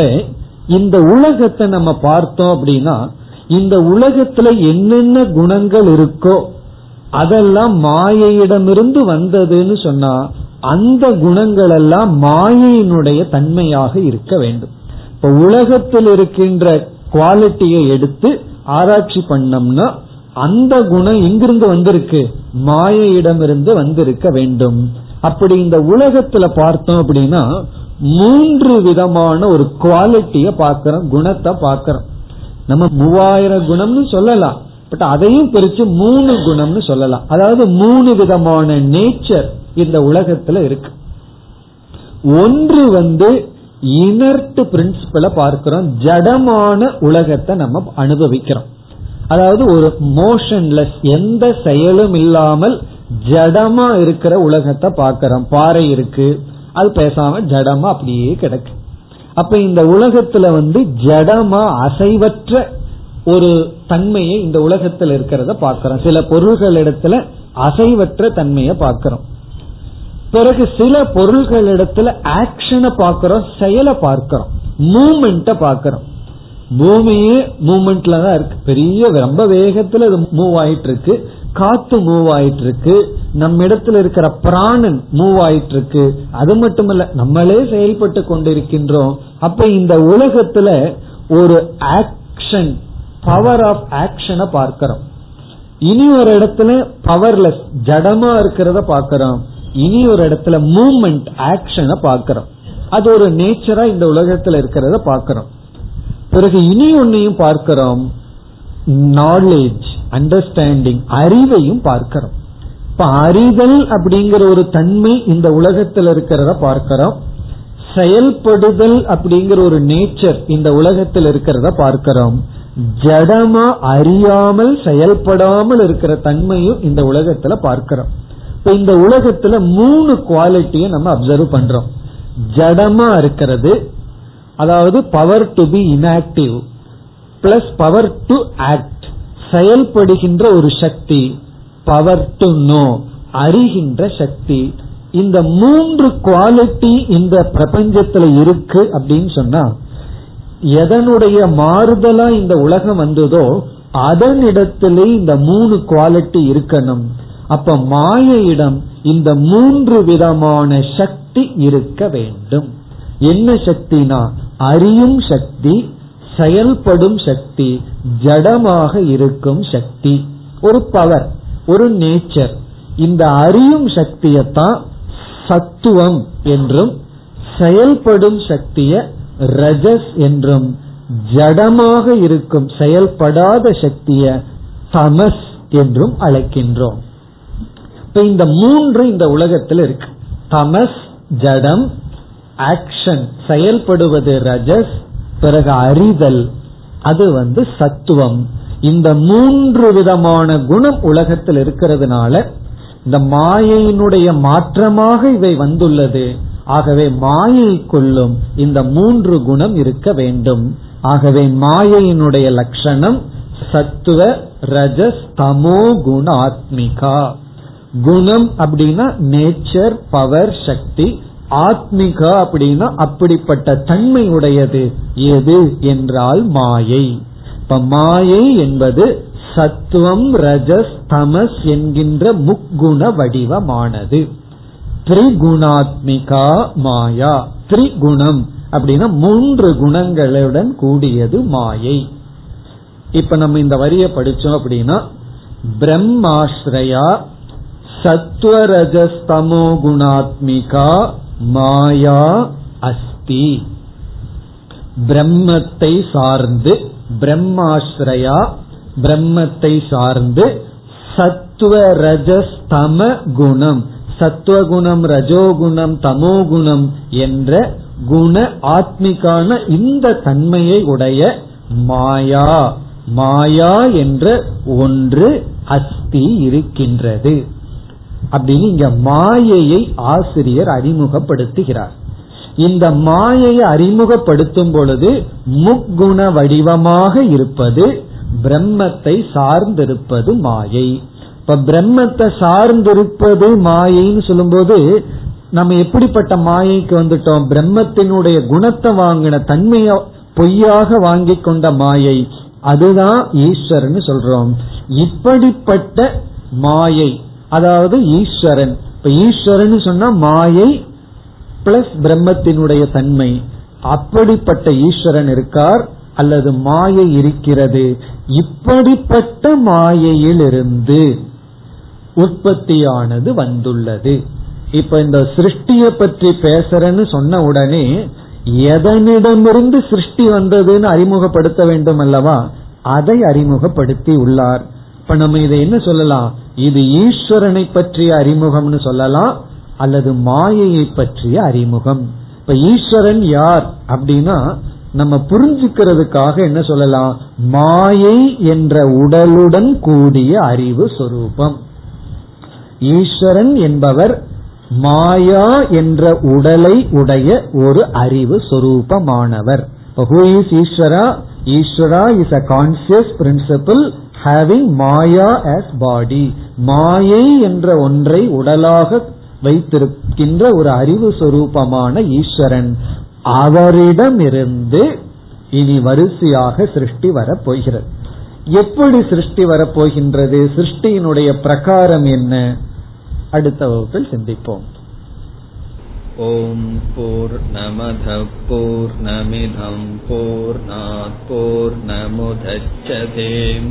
இந்த உலகத்தை நம்ம பார்த்தோம் அப்படின்னா இந்த உலகத்துல என்னென்ன குணங்கள் இருக்கோ அதெல்லாம் மாயையிடமிருந்து வந்ததுன்னு சொன்னா அந்த குணங்கள் எல்லாம் மாயையினுடைய தன்மையாக இருக்க வேண்டும். இப்ப உலகத்தில் இருக்கின்ற குவாலிட்டியை எடுத்து ஆராய்ச்சி பண்ணோம்னா அந்த குணம் எங்கிருந்து வந்திருக்கு. மாயையிடமிருந்து வந்திருக்க வேண்டும். அப்படி இந்த உலகத்துல பார்த்தோம் அப்படின்னா மூன்று விதமான ஒரு குவாலிட்டிய பாக்கிறோம் குணத்தை பாக்கிறோம் நம்ம மூவாயிரம் குணம்னு சொல்லலாம். பட் அதையும் பிரிச்சு மூணு குணம்னு சொல்லலாம். அதாவது மூணு விதமான நேச்சர் இந்த உலகத்துல இருக்கு. ஒன்று வந்து இனர்ட் பிரின்சிபலை பார்க்கிறோம். ஜடமான உலகத்தை நம்ம அனுபவிக்கிறோம். அதாவது ஒரு மோஷன்லெஸ் எந்த செயலும் இல்லாமல் ஜடமா இருக்கிற உலகத்தை பார்க்கிறோம். பாறை இருக்கு அது பேசாம ஜடமா அப்படியே கிடக்கு. அப்ப இந்த உலகத்துல வந்து ஜடமா அசைவற்ற ஒரு தன்மையை இந்த உலகத்தில் இருக்கிறத பாக்கிறோம் சில பொருள்கள் இடத்துல அசைவற்ற தன்மையை பார்க்கிறோம். பிறகு சில பொருள்களிடத்துல ஆக்ஷனை பார்க்கிறோம் செயலை பார்க்கிறோம் மூமெண்ட பார்க்கிறோம். பூமியே மூமெண்ட்ல தான் இருக்கு. பெரிய ரொம்ப வேகத்துல இது மூவ் ஆயிட்டு இருக்கு காத்து மூவ் ஆயிட்டு இருக்கு நம்ம இடத்துல இருக்கிற பிராணன் மூவ் ஆயிட்டு இருக்கு அது மட்டுமல்ல நம்மளே செயல்பட்டு கொண்டிருக்கின்றோம். அப்ப இந்த உலகத்துல ஒரு ஆக்ஷன் பவர் ஆஃப் ஆக்ஷனை பார்க்கிறோம். இனி ஒரு இடத்துல பவர்லெஸ் ஜடமா இருக்கிறத பாக்கிறோம் இனி ஒரு இடத்துல மூமெண்ட் ஆக்ஷனை பார்க்கிறோம். அது ஒரு நேச்சரா இந்த உலகத்துல இருக்கிறத பார்க்கிறோம். பிறகு இனி ஒன்னையும் பார்க்கிறோம். நாலேஜ் அண்டர்ஸ்டாண்டிங் அறிவையும் பார்க்கிறோம். இப்ப அறிதல் அப்படிங்கிற ஒரு தன்மை இந்த உலகத்தில் இருக்கிறத பார்க்கிறோம். செயல்படுதல் அப்படிங்கிற ஒரு நேச்சர் இந்த உலகத்தில் இருக்கிறத பார்க்கிறோம். ஜடமா அறியாமல் செயல்படாமல் இருக்கிற தன்மையும் இந்த உலகத்துல பார்க்கிறோம். இப்ப இந்த உலகத்துல மூணு குவாலிட்டியை நம்ம அப்சர்வ் பண்றோம். ஜடமா இருக்கிறது அதாவது power to be inactive plus power to act செயல்படுகின்ற ஒரு சக்தி பவர் டு நோ அறிகின்ற சக்தி. இந்த மூன்று குவாலிட்டி இந்த பிரபஞ்சத்துல இருக்கு அப்படின்னு சொன்னா எதனுடைய மாறுதலா இந்த உலகம் வந்ததோ அதனிடத்திலே இந்த மூணு குவாலிட்டி இருக்கணும். அப்ப மாயையிடம் இந்த மூன்று விதமான சக்தி இருக்க வேண்டும். என்ன சக்தினா? அறியும் சக்தி செயல்படும் சக்தி ஜடமாக இருக்கும் சக்தி. ஒரு பவர் ஒரு நேச்சர் இந்த அறியும் சக்தியத்தான் சத்துவம் என்றும் செயல்படும் சக்திய ரஜஸ் என்றும் ஜடமாக இருக்கும் செயல்படாத சக்திய தமஸ் என்றும் அழைக்கின்றோம். இந்த மூன்று இந்த உலகத்தில் இருக்கு. தமஸ் ஜடம் ஆக்ஷன் செயல்படுவது ரஜஸ் பிறகு அறிதல். அது வந்து சத்துவம். இந்த மூன்று விதமான குணம் உலகத்தில் இருக்கிறதுனால இந்த மாயையினுடைய மாற்றமாக இவை வந்துள்ளது. ஆகவே மாயைக்குள்ளும் கொள்ளும் இந்த மூன்று குணம் இருக்க வேண்டும். ஆகவே மாயையினுடைய லட்சணம் சத்துவ ரஜஸ் தமோ குண ஆத்மிகா குணம் அப்படின்னா நேச்சர் பவர் சக்தி. ஆத்மிகா அப்படின்னா அப்படிப்பட்ட தன்மை உடையது எது என்றால் மாயை. இப்ப மாயை என்பது சத்துவம் ரஜஸ் தமஸ் என்கின்ற முக்குண வடிவமானது. திரிகுணாத்மிகா மாயா. திரிகுணம் அப்படின்னா மூன்று குணங்களுடன் கூடியது மாயை. இப்ப நம்ம இந்த வரிய படிச்சோம் அப்படின்னா பிரம்மாஸ்ரயா சத்வரஜஸ்தமோ குணாத்மிகா மாயா அஸ்தி. பிரம்மத்தை சார்ந்து பிரம்மாஸ்ரயா பிரம்மத்தை சார்ந்து சத்துவ ரஜஸ்தம குணம். சத்துவகுணம் ரஜோகுணம் தமோகுணம் என்ற குண ஆத்மிகான இந்த தன்மையை உடைய மாயா. மாயா என்ற ஒன்று அஸ்தி இருக்கின்றது. அப்படின்னு இங்க மாயையை ஆசிரியர் அறிமுகப்படுத்துகிறார். இந்த மாயையை அறிமுகப்படுத்தும் பொழுது முக்குண வடிவமாக இருப்பது பிரம்மத்தை சார்ந்திருப்பது மாயை. இப்ப பிரம்மத்தை சார்ந்திருப்பது மாயைன்னு சொல்லும்போது நம்ம எப்படிப்பட்ட மாயைக்கு வந்துட்டோம்? பிரம்மத்தினுடைய குணத்தை வாங்கின தன்மைய பொய்யாக வாங்கி கொண்ட மாயை. அதுதான் ஈஸ்வரன் சொல்றோம். இப்படிப்பட்ட மாயை. அதாவது ஈஸ்வரன். இப்ப ஈஸ்வரன் சொன்னா மாயை பிளஸ் பிரம்மத்தினுடைய தன்மை. அப்படிப்பட்ட ஈஸ்வரன் இருக்கார் அல்லது மாயை இருக்கிறது. இப்படிப்பட்ட மாயையிலிருந்து உற்பத்தியானது வந்துள்ளது. இப்ப இந்த சிருஷ்டிய பற்றி பேசுறேன்னு சொன்ன உடனே எதனிடமிருந்து சிருஷ்டி வந்ததுன்னு அறிமுகப்படுத்த வேண்டும் அல்லவா அதை அறிமுகப்படுத்தி உள்ளார். இப்ப நம்ம இதை என்ன சொல்லலாம்? இது ஈஸ்வரனை பற்றிய அறிமுகம்னு சொல்லலாம் அல்லது மாயையை பற்றிய அறிமுகம். இப்ப ஈஸ்வரன் யார் அப்படின்னா நம்ம புரிஞ்சுக்கிறதுக்காக என்ன சொல்லலாம்? மாயை என்ற உடலுடன் கூடிய அறிவு சொரூபம். ஈஸ்வரன் என்பவர் மாயா என்ற உடலை உடைய ஒரு அறிவு சொரூபமானவர். Who is Ishwara? Ishwara is a conscious principle having Maya as body மாயை என்ற ஒன்றை உடலாக வைத்திருக்கின்ற ஒரு அறிவு சொரூபமான ஈஸ்வரன் அவரிடமிருந்து இனி வரிசையாக சிருஷ்டி வரப்போகிறது. எப்படி சிருஷ்டி வரப்போகின்றது? சிருஷ்டியினுடைய பிரகாரம் என்ன? அடுத்த வகுப்பில் சிந்திப்போம். ஓம் போர் நமத போர் நமிதம் போர் போர் நமுதச்சதேம்